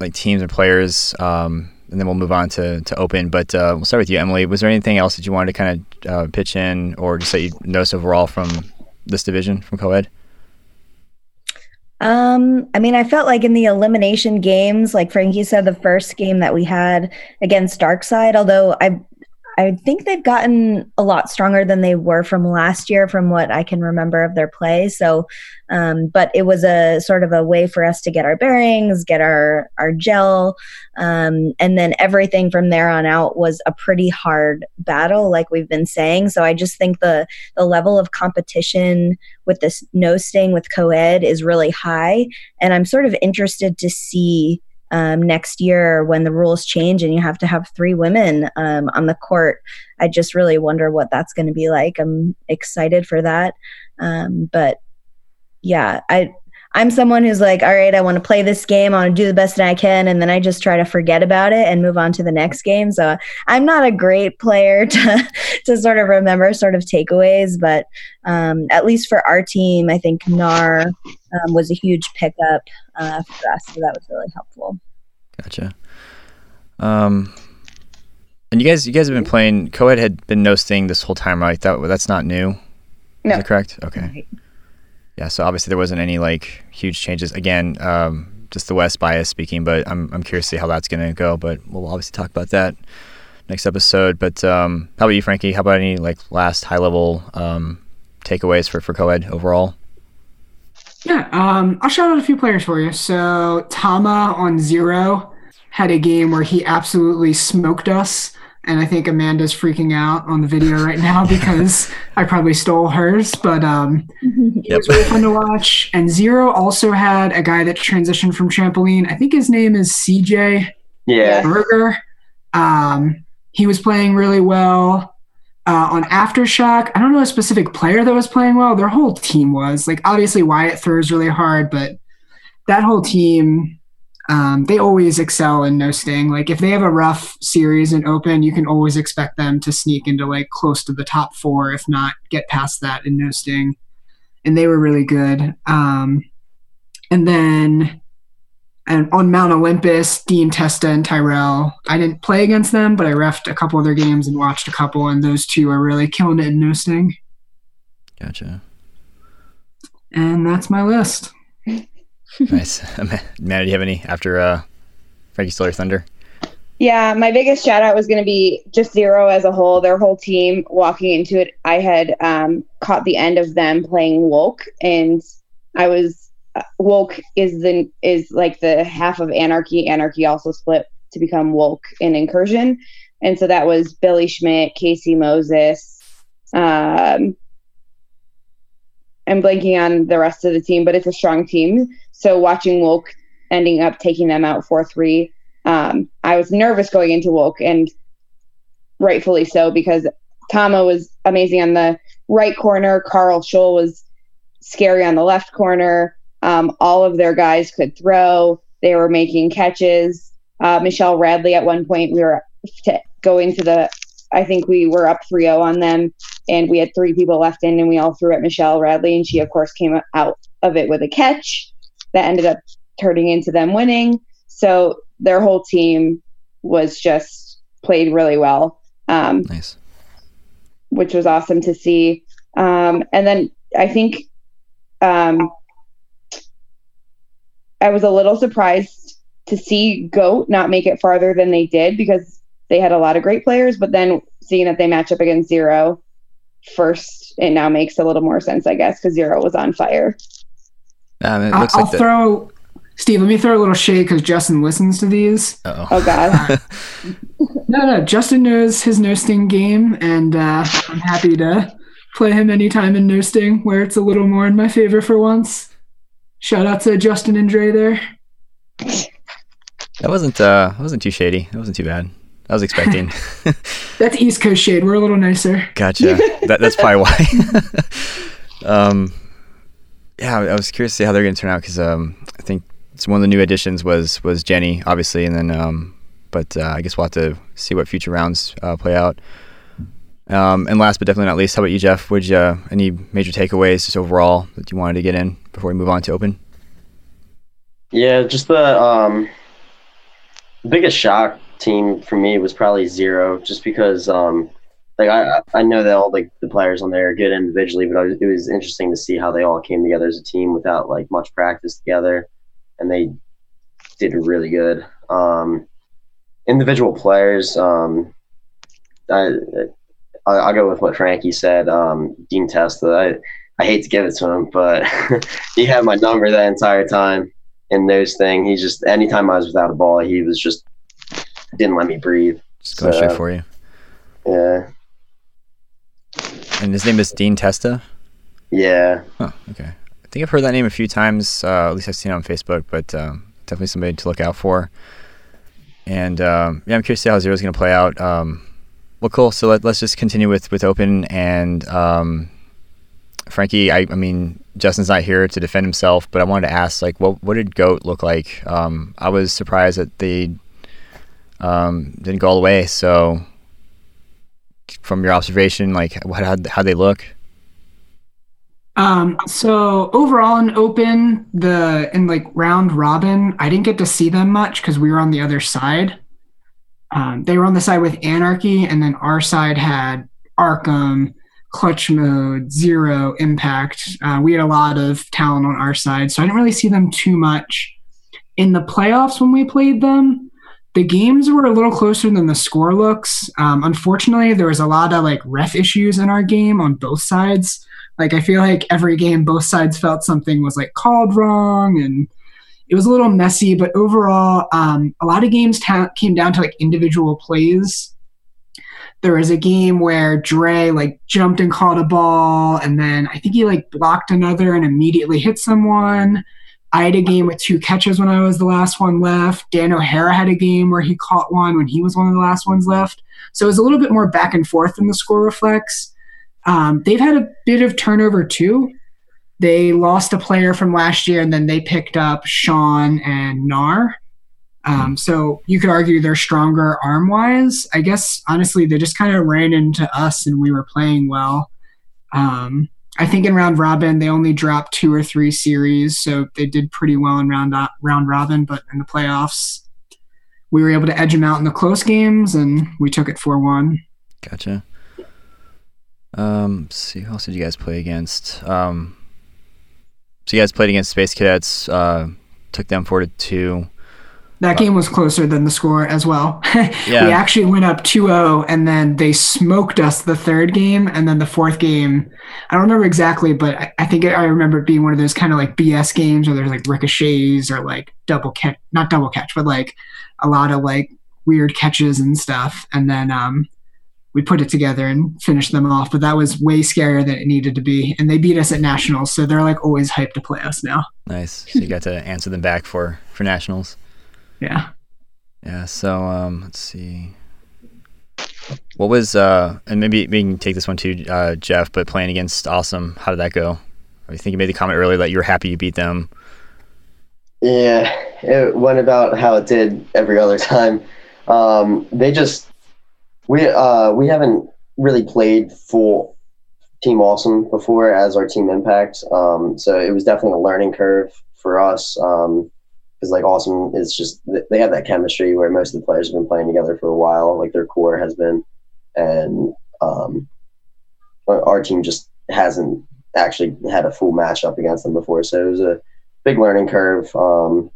like teams and players, um, and then we'll move on to, to open. But uh, we'll start with you, Emily. Was there anything else that you wanted to kind of uh, pitch in, or just that you noticed overall from this division from co-ed? Um, I mean, I felt like in the elimination games, like Frankie said, the first game that we had against Darkside, although I I think they've gotten a lot stronger than they were from last year, from what I can remember of their play. So, um, but it was a sort of a way for us to get our bearings, get our our gel, um, and then everything from there on out was a pretty hard battle, like we've been saying. So I just think the the level of competition with this no sting with co-ed is really high, and I'm sort of interested to see um, next year when the rules change and you have to have three women um, on the court. I just really wonder what that's going to be like. I'm excited for that. Um, but yeah, I I'm someone who's like, all right, I want to play this game. I want to do the best that I can. And then I just try to forget about it and move on to the next game. So I'm not a great player to, to sort of remember sort of takeaways, but um, at least for our team, I think NAR um, was a huge pickup uh, for us. So that was really helpful. Gotcha. Um, and you guys, you guys have been playing. Coed had been no sting this whole time, right? That that's not new. No. Is that correct? Okay. Right. Yeah. So obviously there wasn't any like huge changes. Again, um, just the West bias speaking, but I'm I'm curious to see how that's going to go. But we'll obviously talk about that next episode. But um, how about you, Frankie? How about any like last high level um, takeaways for for Coed overall? Yeah, um, I'll shout out a few players for you. So Tama on zero had a game where he absolutely smoked us, and I think Amanda's freaking out on the video right now because I probably stole hers. But um, it Yep. was really fun to watch. And zero also had a guy that transitioned from trampoline. I think his name is CJ Yeah. Berger. Um, he was playing really well. Uh, on Aftershock, I don't know a specific player that was playing well. Their whole team was. Like, obviously, Wyatt throws really hard, but that whole team, um, they always excel in no sting. Like, if they have a rough series in open, you can always expect them to sneak into like close to the top four, if not get past that in no sting. And they were really good. Um, and then and on Mount Olympus, Dean Testa and Tyrell. I didn't play against them, but I refed a couple of their games and watched a couple, and those two are really killing it in no sting. Gotcha. And that's my list. nice. Amanda, do you have any after uh, Frankie stole your thunder? Yeah, my biggest shout out was going to be just Zero as a whole, their whole team walking into it. I had um, caught the end of them playing Woke, and I was Woke is the is like the half of Anarchy. Anarchy also split to become Woke in Incursion, and so that was Billy Schmidt, Casey Moses. Um, I'm blanking on the rest of the team, but it's a strong team. So watching Woke ending up taking them out four three um, I was nervous going into Woke, and rightfully so because Tama was amazing on the right corner. Carl Scholl was scary on the left corner. Um, all of their guys could throw. They were making catches. Uh, Michelle Radley at one point, we were going to the, I think we were up 3 0 on them, and we had three people left in, and we all threw at Michelle Radley, and she, of course, came out of it with a catch that ended up turning into them winning. So their whole team was just played really well, um, Nice. which was awesome to see. Um, and then I think um, I was a little surprised to see Goat not make it farther than they did because they had a lot of great players. But then seeing that they match up against Zero first, it now makes a little more sense, I guess, because Zero was on fire. Um, it I- looks I'll the. throw, Steve, let me throw a little shade because Justin listens to these. Uh-oh. Oh God. No, no, Justin knows his no sting game, and uh, I'm happy to play him anytime in no sting where it's a little more in my favor for once. Shout out to Justin and Dre there. That wasn't uh, that wasn't too shady. That wasn't too bad. I was expecting. That's East Coast shade. We're a little nicer. Gotcha. that, that's probably why. um, yeah, I was curious to see how they're going to turn out because um, I think it's one of the new additions was was Jenny, obviously, and then um, but uh, I guess we'll have to see what future rounds uh, play out. Um, and last but definitely not least, how about you, Jeff? Would you uh, any major takeaways just overall that you wanted to get in before we move on to open? Yeah, just the um, biggest shock team for me was probably zero, just because um, like I I know that all like the players on there are good individually, but it was interesting to see how they all came together as a team without like much practice together, and they did really good. Um, individual players, um, I, I I'll go with what Frankie said. Um, Dean Testa, I I hate to give it to him, but he had my number that entire time in no sting. He just anytime I was without a ball, he was just didn't let me breathe. Just going So- straight for you. Yeah, And his name is Dean Testa. yeah, Oh, okay. I think I've heard that name a few times. Uh, at least I've seen it on Facebook, but um, definitely somebody to look out for. And um, yeah, I'm curious to see how Zero's going to play out. Um, well, cool. So let, let's just continue with with Open and um, Frankie. I, I mean, Justin's not here to defend himself, but I wanted to ask, like, what what did Goat look like? Um, I was surprised that they um, didn't go all the way. So, from your observation, like, what how how they look? Um, so overall in open, the in like round robin, I didn't get to see them much because we were on the other side. Um, they were on the side with Anarchy, and then our side had Arkham, Clutch Mode, Zero, Impact. Uh, we had a lot of talent on our side, so I didn't really see them too much. In the playoffs, when we played them, the games were a little closer than the score looks. Um, unfortunately, there was a lot of like ref issues in our game on both sides. Like I feel like every game, both sides felt something was like called wrong, and it was a little messy. But overall, um, a lot of games ta- came down to like individual plays. There was a game where Dre like jumped and caught a ball, and then I think he like blocked another and immediately hit someone. I had a game with two catches when I was the last one left. Dan O'Hara had a game where he caught one when he was one of the last ones left. So it was a little bit more back and forth than the score reflects. Um, they've had a bit of turnover too. They lost a player from last year and then they picked up Sean and Nar. Um, so you could argue they're stronger arm wise. I guess honestly, they just kind of ran into us and we were playing well. Um, I think in round robin they only dropped two or three series, so they did pretty well in round round robin. But in the playoffs, we were able to edge them out in the close games, and we took it four one. Gotcha. Um, see, who else did you guys play against? Um, so you guys played against Space Cadets. Uh, took them four to two. That game was closer than the score as well. yeah. We actually went up 2-0 and then they smoked us the third game and then the fourth game. I don't remember exactly, but I, I think I remember it being one of those kind of like BS games where there's like ricochets or like double catch, not double catch, but like a lot of like weird catches and stuff. And then um, we put it together and finished them off. But that was way scarier than it needed to be. And they beat us at nationals, so they're like always hyped to play us now. Nice. So you got to answer them back for for nationals. Yeah. Yeah. So um, let's see. What was uh, and maybe we can take this one too, uh, Jeff. But playing against Awesome, how did that go? I think you made the comment earlier that you were happy you beat them. Yeah, it went about how it did every other time. Um, they just we uh, we haven't really played full Team Awesome before as our Team Impact, um, so it was definitely a learning curve for us. Um, because like awesome is just they have that chemistry where most of the players have been playing together for a while like their core has been. And um, our team just hasn't actually had a full match up against them before. So it was a big learning curve. Um,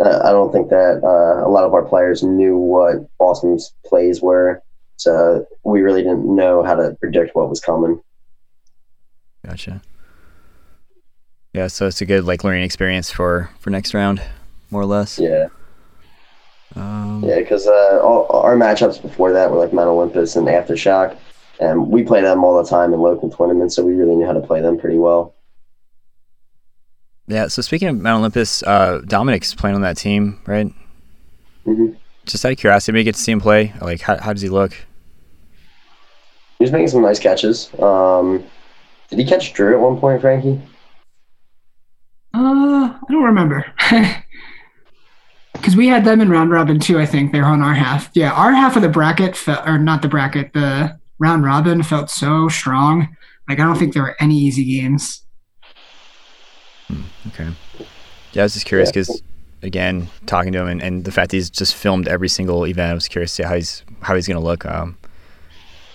i don't think that uh, a lot of our players knew what awesome's plays were so we really didn't know how to predict what was coming gotcha yeah, so it's a good like learning experience for for next round, more or less. Yeah. Um, yeah, because uh, all, our matchups before that were like Mount Olympus and Aftershock, and we play them all the time in local tournaments, so we really knew how to play them pretty well. Yeah. So speaking of Mount Olympus, uh, Dominic's playing on that team, right? Mm-hmm. Just out of curiosity, maybe get to see him play. Like, how how does he look? He was making some nice catches. Um, did he catch Drew at one point, Frankie? Uh, I don't remember. Because we had them in round robin too. I think they're on our half. Yeah, our half of the bracket felt, or not the bracket, the round robin felt so strong. Like I don't think there were any easy games. Hmm, okay. Yeah, I was just curious because again, talking to him and, and the fact he's just filmed every single event, I was curious to see how he's how he's gonna look. Um,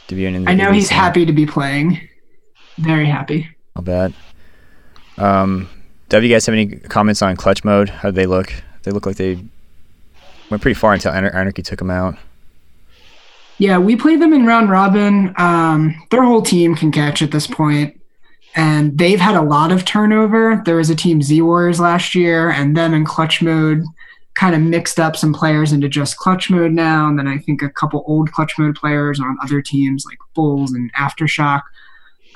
to be in. I know he's happy to be playing. Very happy. I'll bet. Um, do you guys have any comments on clutch mode? How do they look? They look like they went pretty far until Anarchy took them out. Yeah, we played them in round robin. Um, their whole team can catch at this point, and they've had a lot of turnover. There was a team Z Wars last year, and them in clutch mode kind of mixed up some players into just clutch mode now. And then I think a couple old clutch mode players on other teams like Bulls and Aftershock.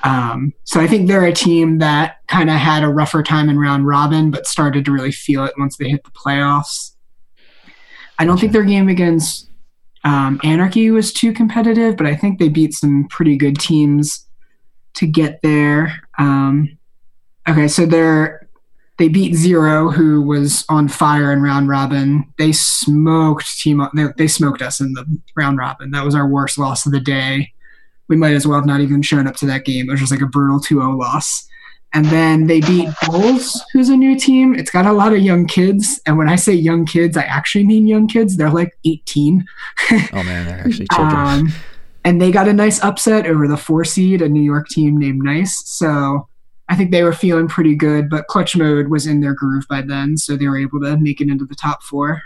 Um, so I think they're a team that kind of had a rougher time in round robin, but started to really feel it once they hit the playoffs. I don't think their game against um, Anarchy was too competitive, but I think they beat some pretty good teams to get there. Um, Okay, so they're they beat Zero, who was on fire in round robin. They smoked team. They, they smoked us in the round robin. That was our worst loss of the day. We might as well have not even shown up to that game. It was just like a brutal 2-0 loss. And then they beat Bulls, who's a new team. It's got a lot of young kids. And when I say young kids, I actually mean young kids. They're like 18. oh, man, they're actually children. um, and they got a nice upset over the four seed, a New York team named Nice. So I think they were feeling pretty good, but clutch mode was in their groove by then, so they were able to make it into the top four.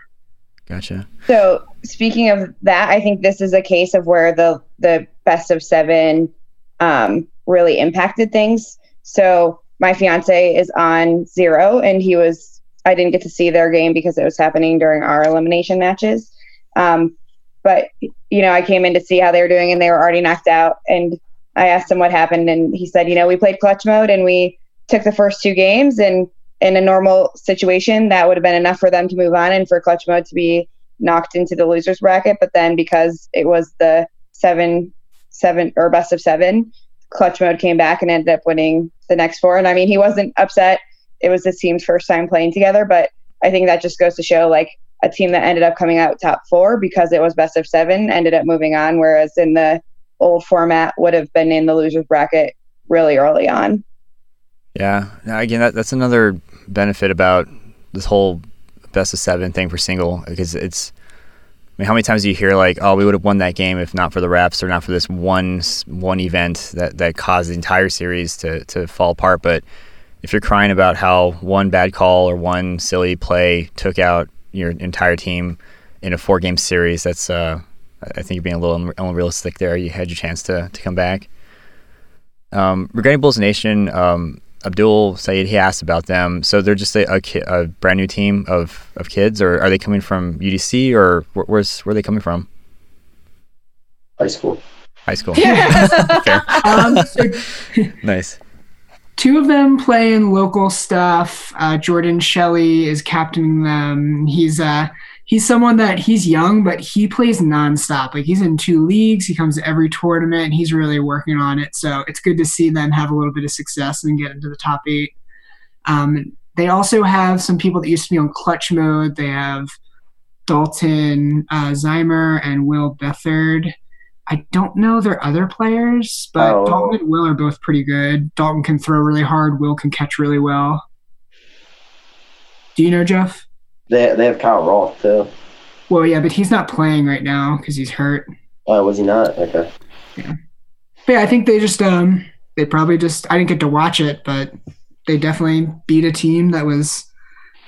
Gotcha. So speaking of that, I think this is a case of where the the best of seven um, really impacted things. So my fiance is on zero, and he was. I didn't get to see their game because it was happening during our elimination matches. Um, but you know, I came in to see how they were doing, and they were already knocked out. And I asked him what happened, and he said, you know, we played clutch mode and we took the first two games, and in a normal situation, that would have been enough for them to move on and for clutch mode to be knocked into the losers bracket. But then because it was the seven, seven or best of seven, clutch mode came back and ended up winning the next four. And I mean, he wasn't upset. It was his team's first time playing together, but I think that just goes to show like a team that ended up coming out top four because it was best of seven ended up moving on, whereas in the old format would have been in the losers bracket really early on. Yeah. Again, that, that's another benefit about this whole best of seven thing for single because it's. I mean, how many times do you hear like, "Oh, we would have won that game if not for the refs or not for this one one event that, that caused the entire series to to fall apart?" But if you're crying about how one bad call or one silly play took out your entire team in a four game series, that's uh, I think you're being a little unrealistic there. You had your chance to, to come back. Um, regarding Bulls Nation, um, Abdul Saeed, he asked about them. So they're just a, a, ki- a, brand new team of, of kids, or are they coming from UDC, or where, where's where are they coming from? High school. High school. Yeah. um, so nice. Two of them play in local stuff. Uh, Jordan Shelley is captaining them. He's uh, he's someone that he's young, but he plays nonstop. Like he's in two leagues, he comes to every tournament, he's really working on it. So it's good to see them have a little bit of success and get into the top eight. Um, they also have some people that used to be on clutch mode. They have Dalton uh, Zymer and Will Bethard. I don't know their other players, but oh. Dalton and Will are both pretty good. Dalton can throw really hard. Will can catch really well. Do you know Jeff? They they have Kyle Roth too. Well, yeah, but he's not playing right now because he's hurt. Oh, was he not? Okay. Yeah. But yeah, I think they just um they probably just I didn't get to watch it, but they definitely beat a team that was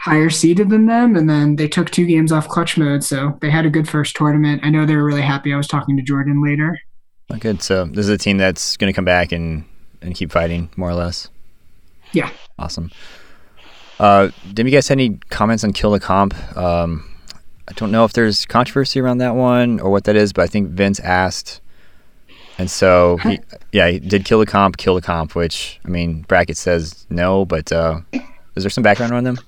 higher seeded than them, and then they took two games off clutch mode, so they had a good first tournament. I know they were really happy. I was talking to Jordan later. Good. So this is a team that's going to come back and and keep fighting more or less. Yeah. Awesome. Uh, did you guys have any comments on Kill the Comp? Um, I don't know if there's controversy around that one or what that is, but I think Vince asked, and so he, yeah, he did Kill the Comp, Kill the Comp, which I mean, bracket says no, but uh, is there some background on them?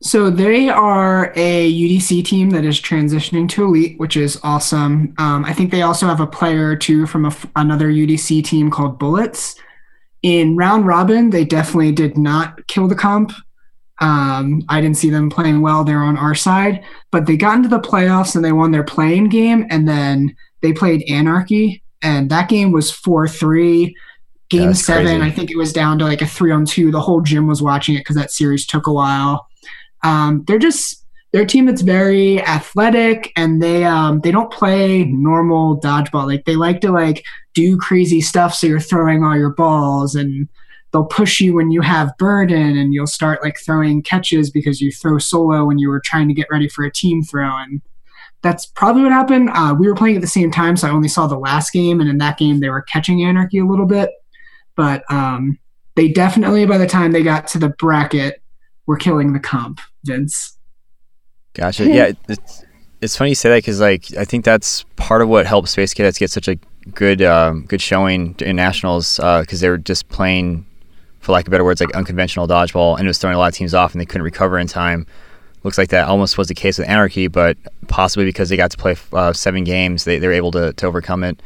So they are a UDC team that is transitioning to Elite, which is awesome. Um, I think they also have a player or two from a, another UDC team called Bullets in round robin, they definitely did not kill the comp. Um, I didn't see them playing well there on our side, but they got into the playoffs and they won their playing game, and then they played Anarchy, and that game was four three. Game seven, crazy. I think it was down to like a three on two. The whole gym was watching it because that series took a while. Um, they're just they're a team that's very athletic and they um they don't play normal dodgeball. Like they like to like do crazy stuff. So you're throwing all your balls and they'll push you when you have burden and you'll start like throwing catches because you throw solo when you were trying to get ready for a team throw. And that's probably what happened. Uh, we were playing at the same time so i only saw the last game. And in that game they were catching anarchy a little bit. But um, they definitely by the time they got to the bracket were killing the comp vince Gotcha. yeah, it's it's funny you say that because like I think that's part of what helped Space Cadets get such a good um, good showing in nationals because uh, they were just playing, for lack of better words, like unconventional dodgeball, and it was throwing a lot of teams off, and they couldn't recover in time. Looks like that almost was the case with Anarchy, but possibly because they got to play uh, seven games, they, they were able to, to overcome it.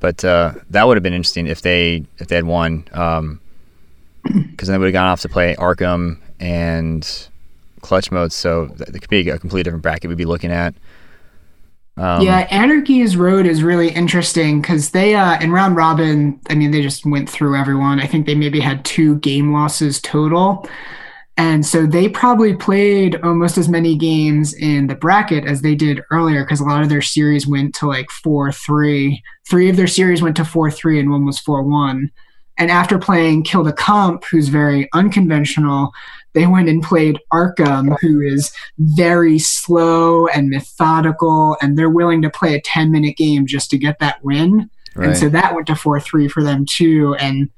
But uh, that would have been interesting if they if they had won. Um, because then they would have gone off to play Arkham and Clutch Mode. So that could be a completely different bracket we'd be looking at. Um, yeah, Anarchy's road is really interesting because they uh, in round robin. I mean, they just went through everyone. I think they maybe had two game losses total, and so they probably played almost as many games in the bracket as they did earlier because a lot of their series went to like four three. Three of their series went to four three, and one was four one. And after playing Kill the Comp, who's very unconventional, they went and played Arkham, who is very slow and methodical, and they're willing to play a 10 minute game just to get that win. Right. And so that went to 4 3 for them too. And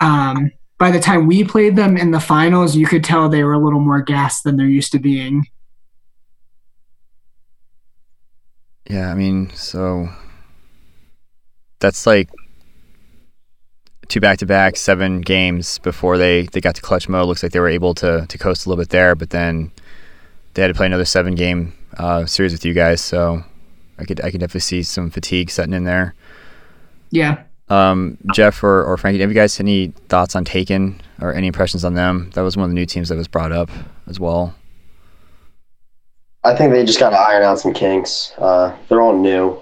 um, by the time we played them in the finals, you could tell they were a little more gassed than they're used to being. Yeah, I mean, so that's like two back to back seven games before they, they got to clutch mode. Looks like they were able to to coast a little bit there, but then they had to play another seven game uh, series with you guys. So I could I could definitely see some fatigue setting in there. Yeah. Um, Jeff or, or Frankie, have you guys any thoughts on Taken or any impressions on them? That was one of the new teams that was brought up as well. I think they just got to iron out some kinks. Uh, they're all new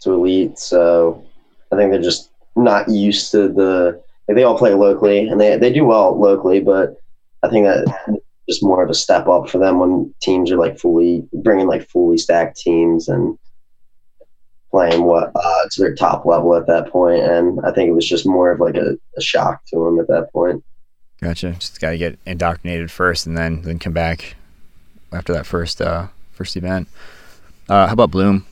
to Elite, so I think they're just not used to the like they all play locally and they they do well locally, but I think that just more of a step up for them when teams are like fully bringing like fully stacked teams and playing what uh, to their top level at that point. And I think it was just more of like a, a shock to them at that point. Gotcha. Just got to get indoctrinated first, and then then come back after that first uh, first event. Uh, how about Bloom?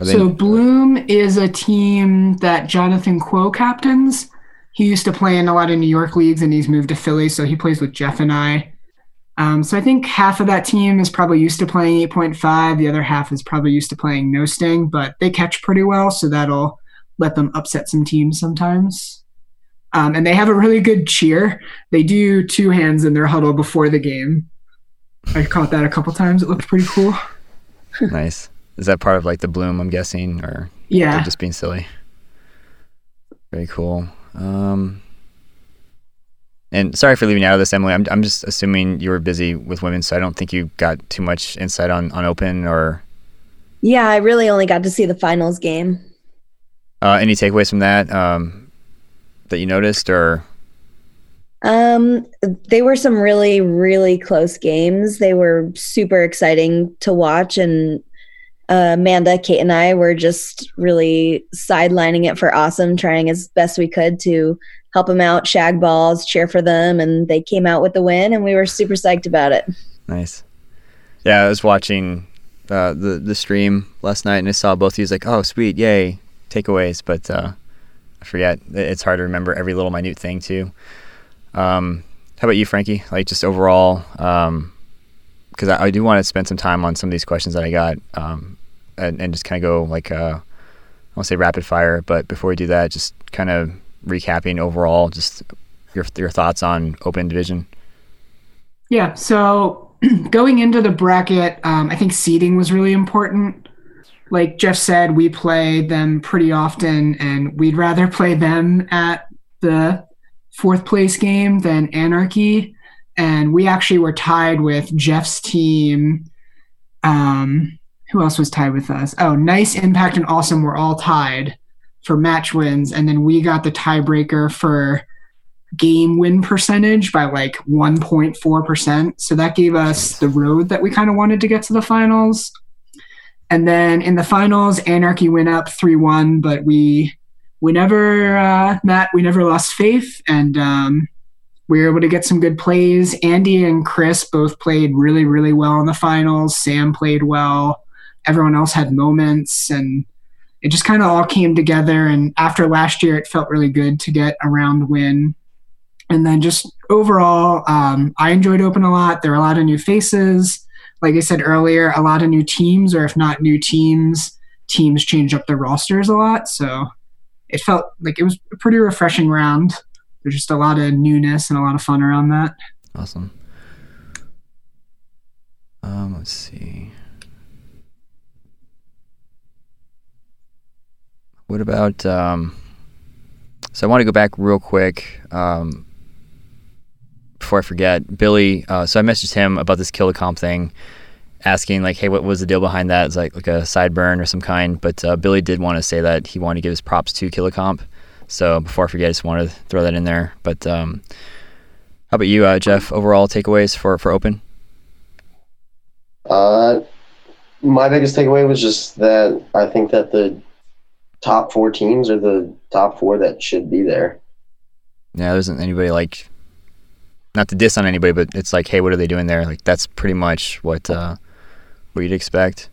They- so Bloom is a team that Jonathan Quo captains. He used to play in a lot of New York leagues, and he's moved to Philly, so he plays with Jeff and I. Um, so I think half of that team is probably used to playing 8.5. The other half is probably used to playing no sting, but they catch pretty well, so that'll let them upset some teams sometimes. Um, and they have a really good cheer. They do two hands in their huddle before the game. I caught that a couple times. It looked pretty cool. nice. Is that part of like the bloom? I'm guessing, or yeah, just being silly. Very cool. Um, and sorry for leaving out of this, Emily. I'm I'm just assuming you were busy with women, so I don't think you got too much insight on on Open or. Yeah, I really only got to see the finals game. Uh, any takeaways from that um, that you noticed, or? Um, they were some really, really close games. They were super exciting to watch, and uh, Amanda, Kate, and I were just really sidelining it for awesome, trying as best we could to help them out, shag balls, cheer for them, and they came out with the win, and we were super psyched about it. Nice. Yeah, I was watching uh, the the stream last night, and I saw both of you like, "Oh, sweet, yay, takeaways!" But uh, I forget. It's hard to remember every little minute thing too. Um, how about you, Frankie? Like just overall, because um, I, I, do want to spend some time on some of these questions that I got. Um, and, and just kind of go like uh, I won't say rapid fire, but before we do that, just kind of recapping overall, just your your thoughts on Open Division. Yeah. So going into the bracket, um, I think seeding was really important. Like Jeff said, we play them pretty often, and we'd rather play them at the fourth place game than Anarchy. And we actually were tied with Jeff's team um, who else was tied with us? Oh, nice, impact, and awesome were all tied for match wins, and then we got the tiebreaker for game win percentage by like 1.4%. So that gave us the road that we kind of wanted to get to the finals. And then in the finals, Anarchy went up 3 1, but we we never, uh, Matt, we never lost faith. And um, we were able to get some good plays. Andy and Chris both played really, really well in the finals. Sam played well everyone else had moments and it just kind of all came together and after last year it felt really good to get a round win. And then just overall um, i enjoyed open a lot. There were a lot of new faces. Like i said earlier a lot of new teams or if not new teams teams changed up their rosters a lot. So it felt like it was a pretty refreshing round. There's just a lot of newness and a lot of fun around that. Awesome. Um, let's see What about um, So I want to go back real quick um, before I forget. Billy, uh, so I messaged him about this kill the comp thing, asking like, "Hey, what was the deal behind that?" It's like like a sideburn or some kind. But uh, Billy did want to say that he wanted to give his props to Kill the Comp. So before I forget, I just wanted to throw that in there. But um, how about you, uh, Jeff? Overall takeaways for for Open? Uh, my biggest takeaway was just that I think that the top four teams are the top four that should be there. Yeah, there isn't anybody like, not to diss on anybody, but it's like, hey, what are they doing there? Like that's pretty much what uh, what you'd expect.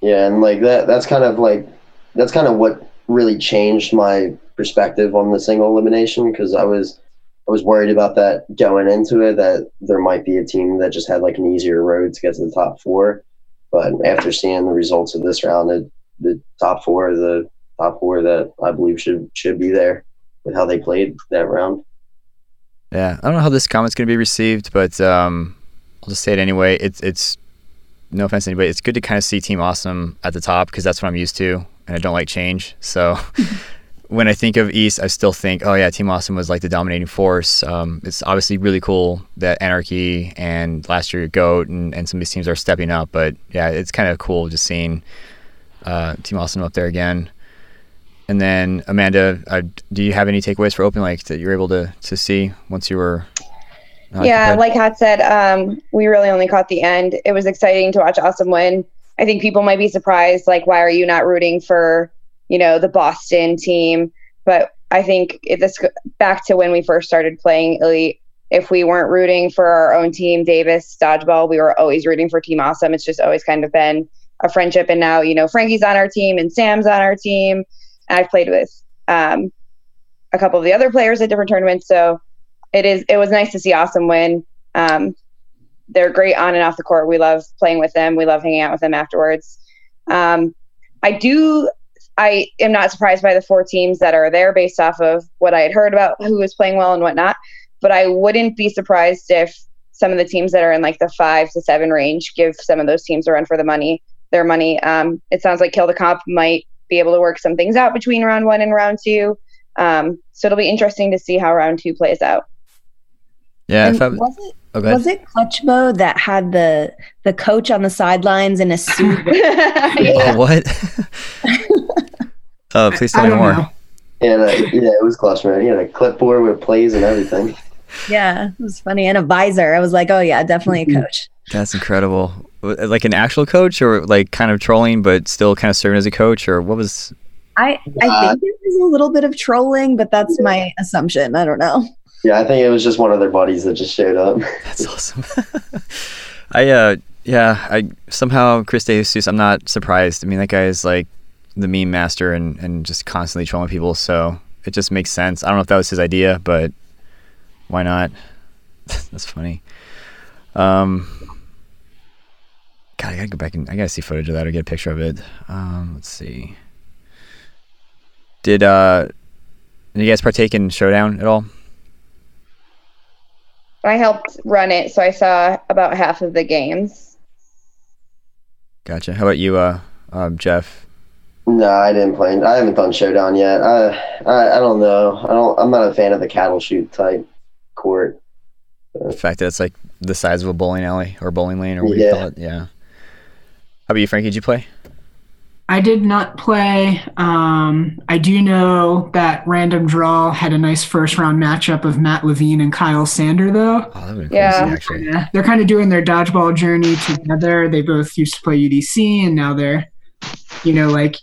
Yeah, and like that that's kind of like that's kind of what really changed my perspective on the single elimination because I was I was worried about that going into it that there might be a team that just had like an easier road to get to the top four. But after seeing the results of this round, it, the top four are the top four that I believe should should be there with how they played that round. Yeah, I don't know how this comment's going to be received, but um, I'll just say it anyway. It's it's no offense to anybody. It's good to kind of see Team Awesome at the top because that's what I'm used to, and I don't like change. So when I think of East, I still think, oh yeah, Team Awesome was like the dominating force. Um, it's obviously really cool that Anarchy and last year Goat and, and some of these teams are stepping up. But yeah, it's kind of cool just seeing uh, Team Awesome up there again. And then Amanda, uh, do you have any takeaways for Open like that you're able to to see once you were? uh, yeah, compared? like Hat said, um, we really only caught the end. It was exciting to watch Awesome win. I think people might be surprised, like, why are you not rooting for, you know, the Boston team? But I think it, this back to when we first started playing Elite. If we weren't rooting for our own team, Davis Dodgeball, we were always rooting for Team Awesome. It's just always kind of been a friendship. And now, you know, Frankie's on our team and Sam's on our team. And I've played with um, a couple of the other players at different tournaments. So it is it was nice to see Awesome win. Um, they're great on and off the court. We love playing with them. We love hanging out with them afterwards. Um, I do. I am not surprised by the four teams that are there based off of what I had heard about who was playing well and whatnot. But I wouldn't be surprised if some of the teams that are in like the five to seven range give some of those teams a run for the money, their money. Um, it sounds like Kill the Comp might be able to work some things out between round one and round two. Um, so it'll be interesting to see how round two plays out. yeah. If was it oh, go ahead. was it Clutchbo that had the the coach on the sidelines in a suit? Oh, what? oh, please tell I me more. know. And uh, yeah, it was clutch, man. He had a clipboard with plays and everything. yeah, it was funny. And a visor. I was like, oh yeah, definitely a coach. That's incredible. W- Like an actual coach, or like kind of trolling, but still kind of serving as a coach, or what was? I I think it was a little bit of trolling, but that's my assumption. I don't know. Yeah, I think it was just one of their buddies that just showed up. That's awesome. I uh yeah, I somehow Chris DeJesus, I'm not surprised. I mean that guy is like the meme master and, and just constantly trolling people, so it just makes sense. I don't know if that was his idea, but why not? That's funny. Um God, I gotta go back and I gotta see footage of that or get a picture of it. Um, let's see. Did uh did you guys partake in Showdown at all? I helped run it, so I saw about half of the games. Gotcha. How about you, uh, um, Jeff? No, I didn't play. I haven't done Showdown yet. I, I I don't know. I don't. I'm not a fan of the cattle chute type court. The fact that it's like the size of a bowling alley or bowling lane or what do you call it? Yeah. How about you, Frankie? Did you play? I did not play. Um, I do know that Random Draw had a nice first round matchup of Matt Levine and Kyle Sander, though. Oh, that would be cool Yeah. to see, actually. Yeah, they're kind of doing their dodgeball journey together. They both used to play UDC, and now they're, you know, like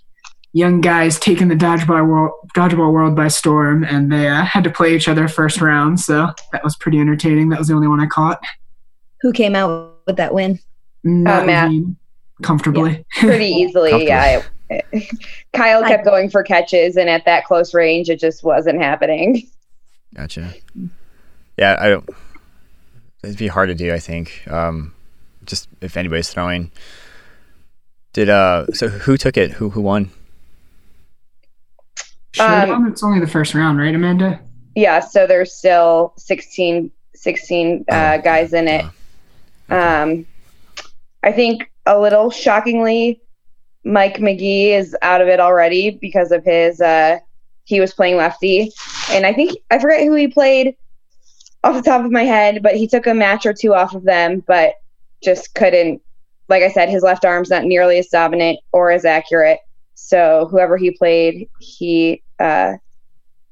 young guys taking the dodgeball world, dodgeball world by storm. And they uh, had to play each other first round, so that was pretty entertaining. That was the only one I caught. Who came out with that win? Matt Matt. Levine, comfortably. Pretty easily, yeah. Kyle kept going for catches, and at that close range, it just wasn't happening. Gotcha. Yeah, I don't. It'd be hard to do, I think. Um, just if anybody's throwing. Did uh? So who took it? Who who won? Showdown, it's only the first round, right, Amanda? Yeah, so there's still 16, 16 uh, Oh, guys in it. uh, Um, I think a little shockingly, Mike McGee is out of it already because of his. Uh, he was playing lefty, and I think I forget who he played off the top of my head, but he took a match or two off of them, but just couldn't. Like I said, his left arm's not nearly as dominant or as accurate. So whoever he played, he uh,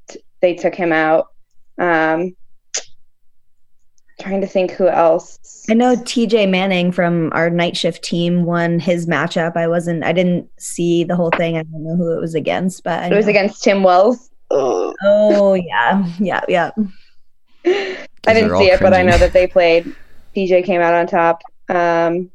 t- they took him out. Um, trying to think who else. I know TJ Manning from our Nightshift team won his matchup. I wasn't, I didn't see the whole thing. I don't know who it was against, but I It was against Tim Wells. Oh yeah, yeah, yeah. I didn't see it, but I know that they played. TJ came out on top. Um,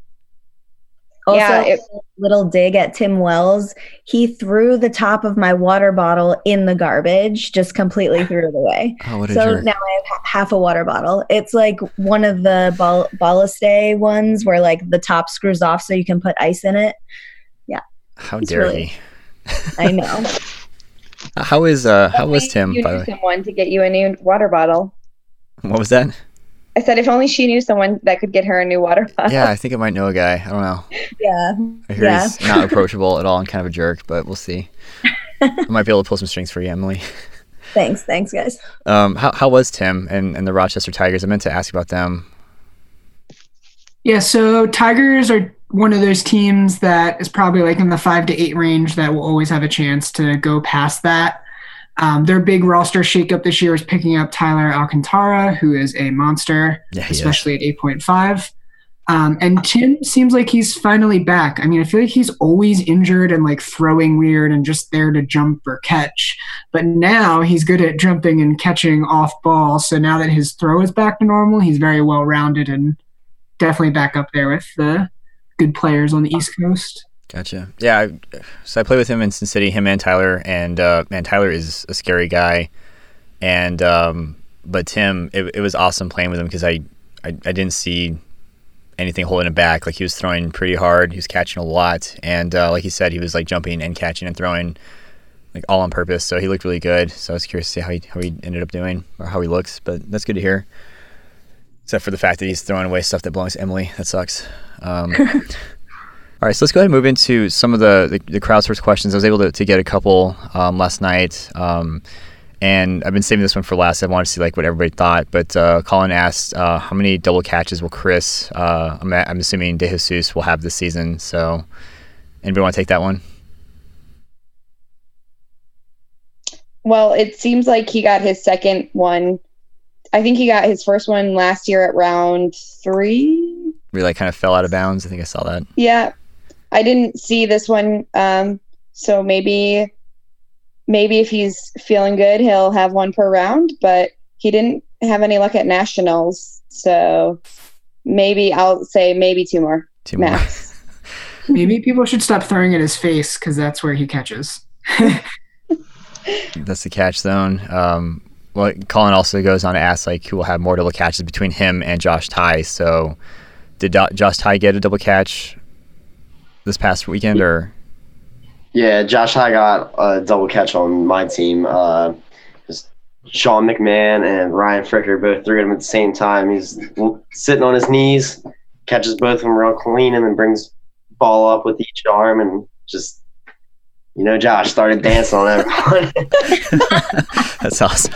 Also, Yeah, it- little dig at Tim Wells. He threw the top of my water bottle in the garbage, just completely threw it away. Oh, So jerk. now I have half a water bottle. It's like one of the ball ballast ones where like the top screws off so you can put ice in it. Yeah. How it's dare really- he? I know. How is uh how was Tim You by the way? someone to get you a new water bottle. What was that? I said if only she knew someone that could get her a new water bottle. Yeah, I think I might know a guy. I don't know. yeah. I hear Yeah. he's not approachable at all and kind of a jerk, but we'll see. I might be able to pull some strings for you, Emily. Thanks. Thanks, guys. Um, how, how was Tim and, and the Rochester Tigers? I meant to ask about them. Yeah, so Tigers are one of those teams that is probably like in the five to eight range that will always have a chance to go past that. Um, their big roster shakeup this year is picking up Tyler Alcantara, who is a monster, Yeah, he is. especially at 8.5. Um, and Tim seems like he's finally back. I mean, I feel like he's always injured and like throwing weird and just there to jump or catch. But now he's good at jumping and catching off ball. So now that his throw is back to normal, he's very well rounded and definitely back up there with the good players on the East Coast. Gotcha. Yeah, I, so I played with him in Sin City, him and Tyler, and uh, man, Tyler is a scary guy, and um, but Tim, it, it was awesome playing with him because I, I I didn't see anything holding him back. Like he was throwing pretty hard, he was catching a lot, and uh, like he said, he was like jumping and catching and throwing, like all on purpose. So he looked really good. So I was curious to see how he how he ended up doing or how he looks, but that's good to hear. Except for the fact that he's throwing away stuff that belongs to Emily. That sucks. Um, all right, so let's go ahead and move into some of the, the, the crowdsourced questions. I was able to, to get a couple um, last night, um, and I've been saving this one for last. I wanted to see like what everybody thought. But uh, Colin asked, uh, how many double catches will Chris? Uh, I'm, I'm assuming De Jesus will have this season. So, anybody want to take that one? Well, it seems like he got his second one. I think he got his first one last year at round three. We like kind of fell out of bounds. I think I saw that. Yeah, I didn't see this one. Um, so maybe, maybe if he's feeling good, he'll have one per round. But he didn't have any luck at nationals, so maybe I'll say maybe two more Two more. max. Maybe people should stop throwing at his face because that's where he catches. That's the catch zone. Um, well, Colin also goes on to ask like who will have more double catches between him and Josh Ty. So, did Do- Josh Ty get a double catch this past weekend, or Yeah, Josh I got a double catch on my team. Uh, just Sean McMahon and Ryan Fricker both threw him at the same time. He's sitting on his knees, catches both of them real clean, and then brings ball up with each arm and just, you know, Josh started dancing on everyone. that's awesome?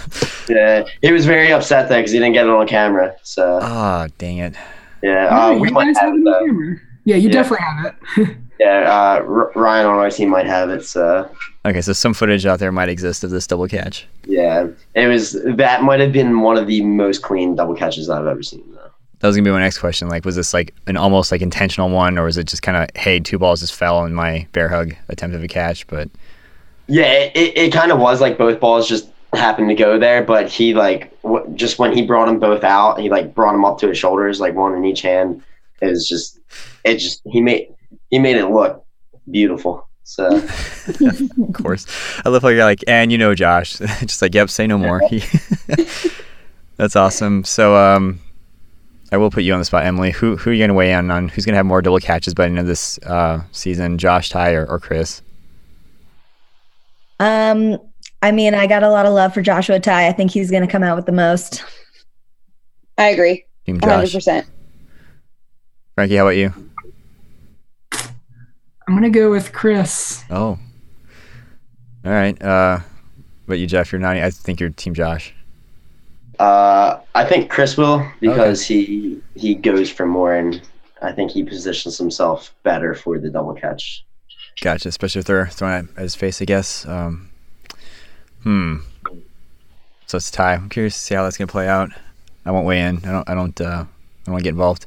yeah, he was very upset though because he didn't get it on camera. So Ah, dang it! yeah, Oh, uh, we you might guys have have it it on though. camera. Yeah, you Yeah. definitely have it. Yeah, uh, R- Ryan on our team might have it. So Okay, so some footage out there might exist of this double catch. yeah, it was that might have been one of the most clean double catches I've ever seen. Though. That was gonna be my next question. Like, was this like an almost like intentional one, or was it just kind of hey, two balls just fell in my bear hug attempt of a catch? But Yeah, it, it, it kind of was like both balls just happened to go there, but he like w- just when he brought them both out, he like brought them up to his shoulders, like one in each hand. It was just, it just he made he made it look beautiful. So of course, I love how you're like, and you know, Josh, just like, yep, say no more. That's awesome. So, um, I will put you on the spot, Emily. Who who are you gonna weigh in on? Who's gonna have more double catches by the end of this uh, season, Josh, Ty, or, or Chris? Um, I mean, I got a lot of love for Joshua Ty. I think he's going to come out with the most. I agree, Team hundred Josh. percent. Frankie, how about you? I'm gonna go with Chris. Oh, all right. Uh, about you, Jeff? You're not. I think you're Team Josh. Uh, I think Chris will because okay. he he goes for more, and I think he positions himself better for the double catch. Gotcha, especially if they're throwing at his face, I guess. Um, hmm. So it's a tie. I'm curious to see how that's gonna play out. I won't weigh in. I don't. I don't. Uh, I don't want to get involved.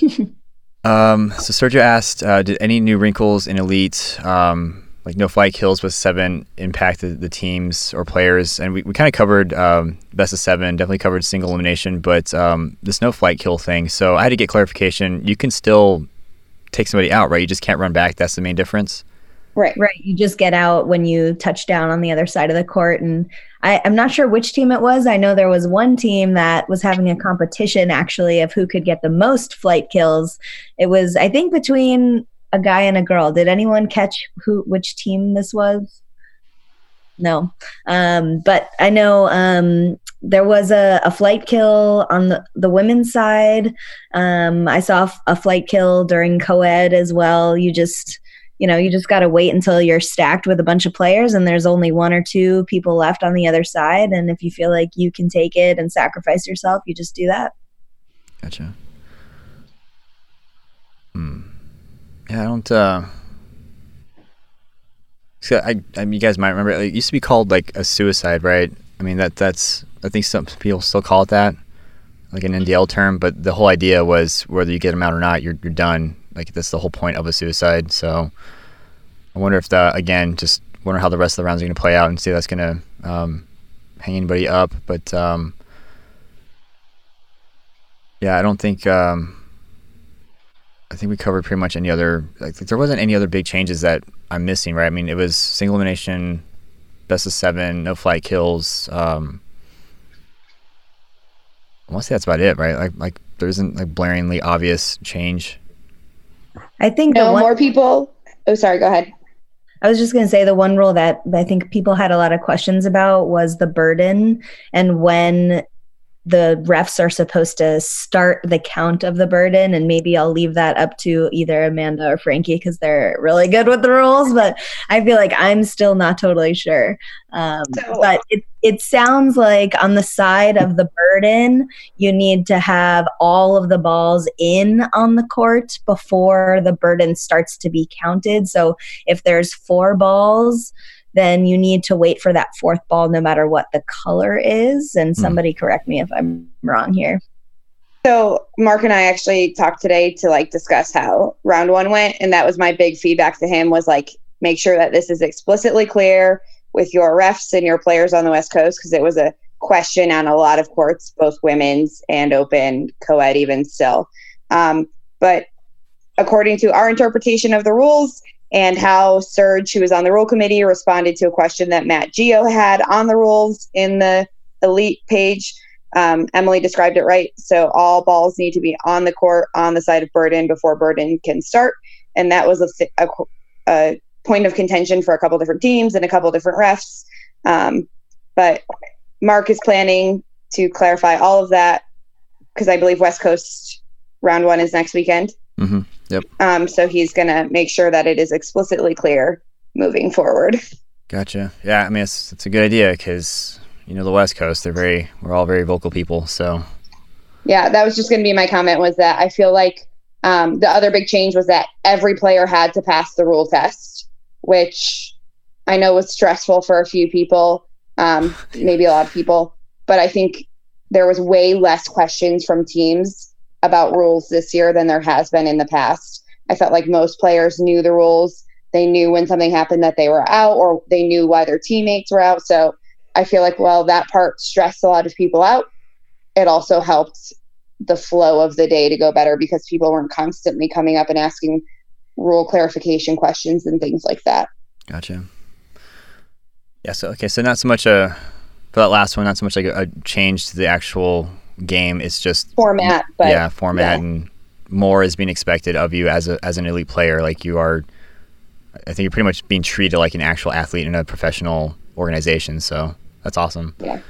um. So Sergio asked, uh, "Did any new wrinkles in Elite, um, like no flight kills with seven, impact the, the teams or players?" And we, we kind of covered um, best of seven. Definitely covered single elimination, but um, this no flight kill thing. So I had to get clarification. You can still take somebody out, right? You just can't run back. That's the main difference. Right. Right. You just get out when you touch down on the other side of the court. And I, am not sure which team it was. I know there was one team that was having a competition actually of who could get the most flight kills. It was, I think, between a guy and a girl. Did anyone catch who which team this was? No. Um, but I know um, there was a, a flight kill on the, the women's side. Um, I saw a flight kill during co ed as well. You just you know, you just got to wait until you're stacked with a bunch of players and there's only one or two people left on the other side. And if you feel like you can take it and sacrifice yourself, you just do that. Gotcha. Hmm. Yeah, I don't. uh so I, I mean, you guys might remember it used to be called like a suicide, right? I mean that that's I think some people still call it that, like an NDL term. But the whole idea was whether you get them out or not, you're you're done. Like that's the whole point of a suicide. So I wonder if that again, just wonder how the rest of the rounds are going to play out and see if that's going to um, hang anybody up. But um, yeah, I don't think. Um, I think we covered pretty much any other. Like, there wasn't any other big changes that I'm missing, right? I mean, it was single elimination, best of seven, no flight kills. Um, I want to say that's about it, right? Like, like there isn't like blaringly obvious change. I think no one, more people. Oh, sorry. Go ahead. I was just going to say the one rule that I think people had a lot of questions about was the burden and when the refs are supposed to start the count of the burden and maybe i'll leave that up to either amanda or frankie because they're really good with the rules but i feel like i'm still not totally sure um, so, but it, it sounds like on the side of the burden you need to have all of the balls in on the court before the burden starts to be counted so if there's four balls then you need to wait for that fourth ball no matter what the color is. And hmm. somebody mm. correct me if I'm wrong here. So Mark and I actually talked today to like discuss how round one went. And that was my big feedback to him was like, make sure that this is explicitly clear with your refs and your players on the West Coast, because it was a question on a lot of courts, both women's and open, co-ed even still. Um, but according to our interpretation of the rules, and how Serge, who was on the rule committee, responded to a question that Matt Geo had on the rules in the elite page. Um, Emily described it right. So all balls need to be on the court on the side of Burden before Burden can start. And that was a, a, a point of contention for a couple different teams and a couple different refs. Um, but Mark is planning to clarify all of that because I believe West Coast round one is next weekend. Mm-hmm. Yep. Um, so he's going to make sure that it is explicitly clear moving forward. Gotcha. Yeah, I mean it's it's a good idea because you know the West Coast they're very we're all very vocal people. So yeah, that was just going to be my comment. Was that I feel like um, the other big change was that every player had to pass the rule test, which I know was stressful for a few people, um, maybe a lot of people, but I think there was way less questions from teams about rules this year than there has been in the past. I felt like most players knew the rules. They knew when something happened that they were out or they knew why their teammates were out. So I feel like, well, that part stressed a lot of people out. It also helped the flow of the day to go better because people weren't constantly coming up and asking rule clarification questions and things like that. Gotcha. Yeah. So, okay. So, not so much a, for that last one, not so much like a, a change to the actual game. It's just format, but yeah, format yeah. and more is being expected of you as a as an elite player. Like you are, I think you're pretty much being treated like an actual athlete in a professional organization. So that's awesome. Yeah.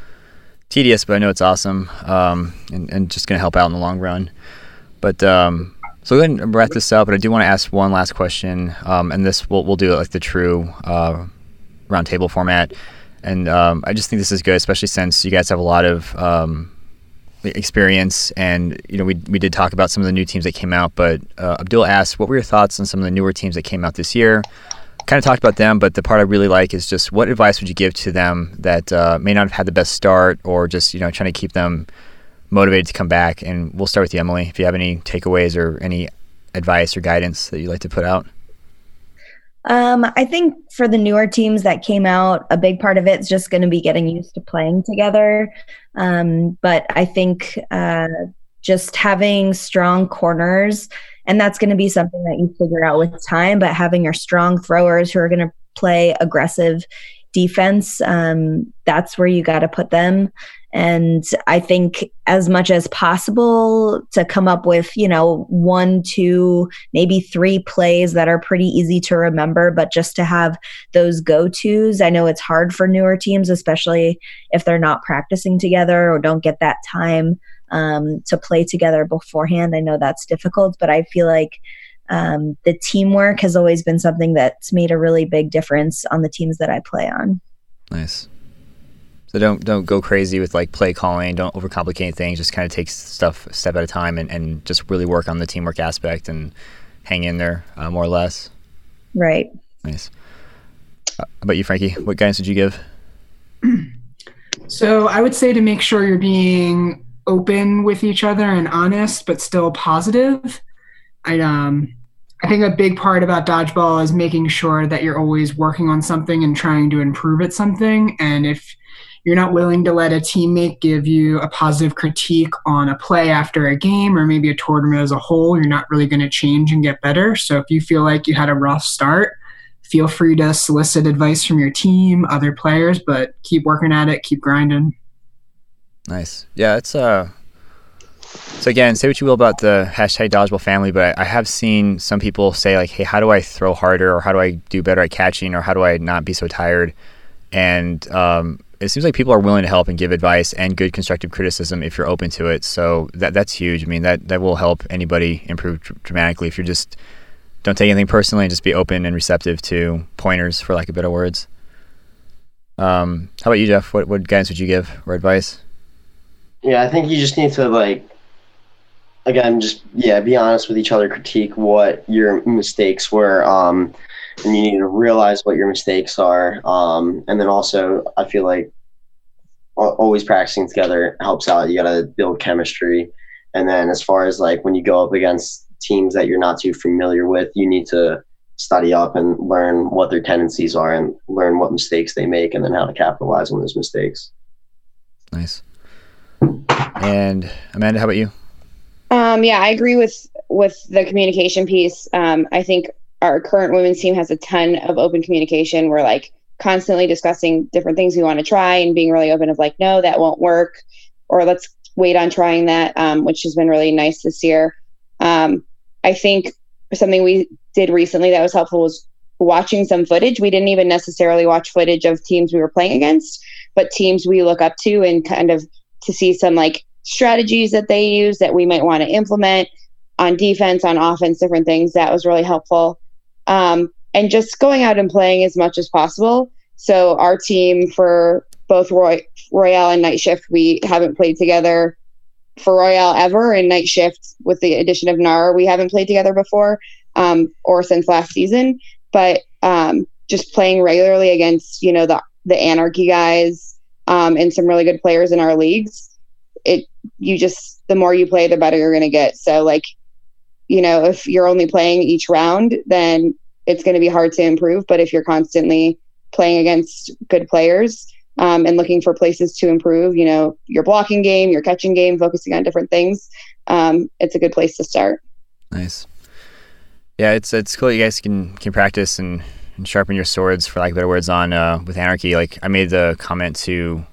Tedious, but I know it's awesome, um, and, and just going to help out in the long run. But um, so go ahead and wrap this up. But I do want to ask one last question, um, and this we'll we'll do it like the true uh, roundtable format. and um, I just think this is good, especially since you guys have a lot of um, experience. And you know, we we did talk about some of the new teams that came out, but uh, Abdul asked, "What were your thoughts on some of the newer teams that came out this year?" Kind of talked about them, but the part I really like is just what advice would you give to them that uh, may not have had the best start, or just you know trying to keep them motivated to come back? And we'll start with you, Emily. If you have any takeaways or any advice or guidance that you'd like to put out. Um, I think for the newer teams that came out, a big part of it's just going to be getting used to playing together. Um, but I think uh, just having strong corners, and that's going to be something that you figure out with time. But having your strong throwers who are going to play aggressive defense, um, that's where you got to put them. And I think as much as possible to come up with, you know, one, two, maybe three plays that are pretty easy to remember, but just to have those go tos. I know it's hard for newer teams, especially if they're not practicing together or don't get that time um, to play together beforehand. I know that's difficult, but I feel like um, the teamwork has always been something that's made a really big difference on the teams that I play on. Nice. So don't don't go crazy with like play calling. Don't overcomplicate things. Just kind of take stuff a step at a time and, and just really work on the teamwork aspect and hang in there uh, more or less. Right. Nice. Uh, how about you, Frankie? What guidance would you give? So I would say to make sure you're being open with each other and honest, but still positive. I um I think a big part about dodgeball is making sure that you're always working on something and trying to improve at something. And if you're not willing to let a teammate give you a positive critique on a play after a game or maybe a tournament as a whole, you're not really going to change and get better. So if you feel like you had a rough start, feel free to solicit advice from your team, other players, but keep working at it, keep grinding. Nice. Yeah, it's uh so again, say what you will about the hashtag dodgeball family, but I have seen some people say like, "Hey, how do I throw harder, or how do I do better at catching, or how do I not be so tired?" And um, it seems like people are willing to help and give advice and good constructive criticism if you're open to it. So that that's huge. I mean, that that will help anybody improve dr- dramatically if you just don't take anything personally and just be open and receptive to pointers, for lack of better words. Um, how about you, Jeff? What what guidance would you give or advice? Yeah, I think you just need to like again just yeah, be honest with each other, critique what your mistakes were. Um and you need to realize what your mistakes are. Um, and then also, I feel like always practicing together helps out. You got to build chemistry. And then, as far as like when you go up against teams that you're not too familiar with, you need to study up and learn what their tendencies are and learn what mistakes they make and then how to capitalize on those mistakes. Nice. And Amanda, how about you? Um, yeah, I agree with with the communication piece. Um, I think our current women's team has a ton of open communication. We're like constantly discussing different things we want to try and being really open of like, no, that won't work, or let's wait on trying that, um, which has been really nice this year. Um, I think something we did recently that was helpful was watching some footage. We didn't even necessarily watch footage of teams we were playing against, but teams we look up to and kind of to see some like strategies that they use that we might want to implement on defense, on offense, different things. That was really helpful um, and just going out and playing as much as possible. So our team for both Roy, Royale and Nightshift, we haven't played together for Royale ever. And Nightshift, with the addition of Nara, we haven't played together before um, or since last season. But um, just playing regularly against you know the the Anarchy guys um, and some really good players in our leagues, it you just the more you play, the better you're going to get. So like you know, if you're only playing each round, then it's going to be hard to improve. But if you're constantly playing against good players um, and looking for places to improve, you know, your blocking game, your catching game, focusing on different things, um, it's a good place to start. Nice. Yeah, it's it's cool. You guys can can practice and, and sharpen your swords, for lack of better words, on uh, with anarchy. Like I made the comment to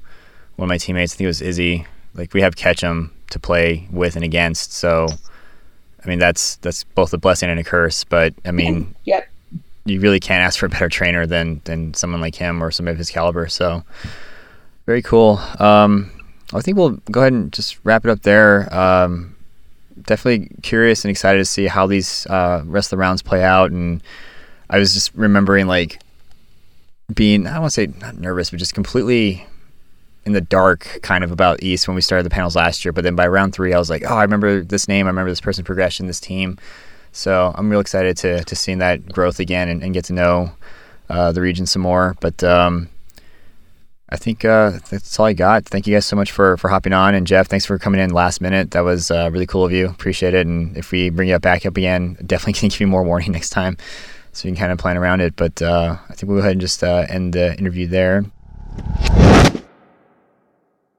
one of my teammates. I think it was Izzy. Like we have Ketchum to play with and against, so I mean, that's that's both a blessing and a curse. But I mean, yep. You really can't ask for a better trainer than than someone like him or somebody of his caliber. So very cool. Um, I think we'll go ahead and just wrap it up there. Um, definitely curious and excited to see how these uh, rest of the rounds play out. And I was just remembering like being I don't want to say not nervous, but just completely in the dark kind of about East when we started the panels last year. But then by round three, I was like, oh, I remember this name. I remember this person progression, this team. So I'm real excited to to seeing that growth again and, and get to know uh, the region some more. But um, I think uh, that's all I got. Thank you guys so much for for hopping on, and Jeff, thanks for coming in last minute. That was uh, really cool of you. Appreciate it. And if we bring you back up again, definitely can give you more warning next time, so you can kind of plan around it. But uh, I think we'll go ahead and just uh, end the interview there.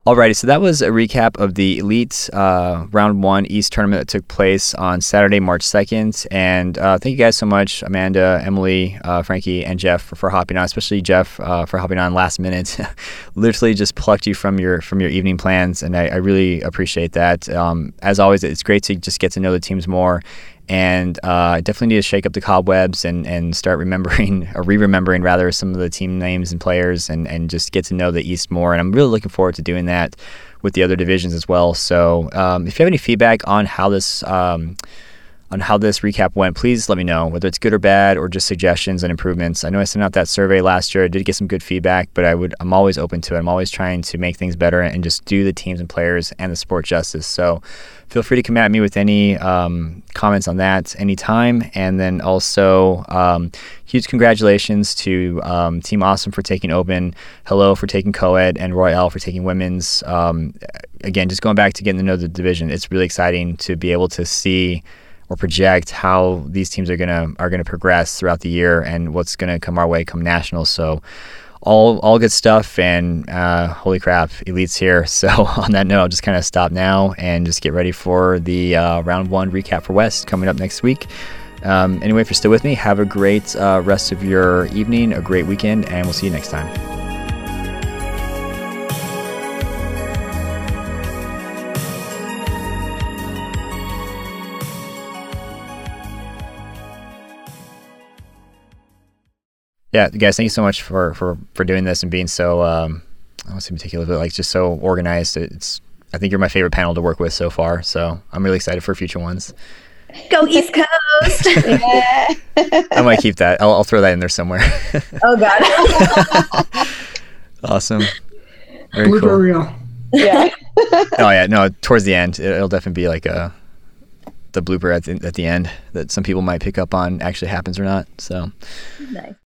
Alrighty, so that was a recap of the Elite uh, Round 1 East tournament that took place on Saturday, March 2nd. And uh, thank you guys so much, Amanda, Emily, uh, Frankie, and Jeff for, for, hopping on, especially Jeff uh, for hopping on last minute. Literally just plucked you from your from your evening plans, and I, I really appreciate that. Um, as always, it's great to just get to know the teams more and uh, I definitely need to shake up the cobwebs and, and start remembering or re-remembering rather some of the team names and players and, and just get to know the East more. And I'm really looking forward to doing that with the other divisions as well. So um, if you have any feedback on how this um, on how this recap went, please let me know whether it's good or bad or just suggestions and improvements. I know I sent out that survey last year. I did get some good feedback, but I would I'm always open to it. I'm always trying to make things better and just do the teams and players and the sport justice. So feel free to come at me with any um, comments on that anytime. And then also, um, huge congratulations to um, Team Awesome for taking Open, Hello for taking Co-ed, and Royale for taking Women's. Um, again, just going back to getting to know the division, it's really exciting to be able to see or project how these teams are gonna are gonna progress throughout the year and what's gonna come our way come national. So all all good stuff and uh, holy crap elites here. So on that note i'll just kind of stop now and just get ready for the uh, round one recap for west coming up next week. Um, anyway if you're still with me have a great uh, rest of your evening a great weekend and we'll see you next time yeah, guys, thank you so much for for for doing this and being so um, I want to say meticulous, but like just so organized. It's I think you're my favorite panel to work with so far. So I'm really excited for future ones. Go East Coast! yeah. I might keep that. I'll, I'll throw that in there somewhere. oh God! awesome. Very Blooper cool. reel. Yeah. oh yeah, no. Towards the end, it'll definitely be like a the blooper at the, at the end that some people might pick up on actually happens or not. So nice.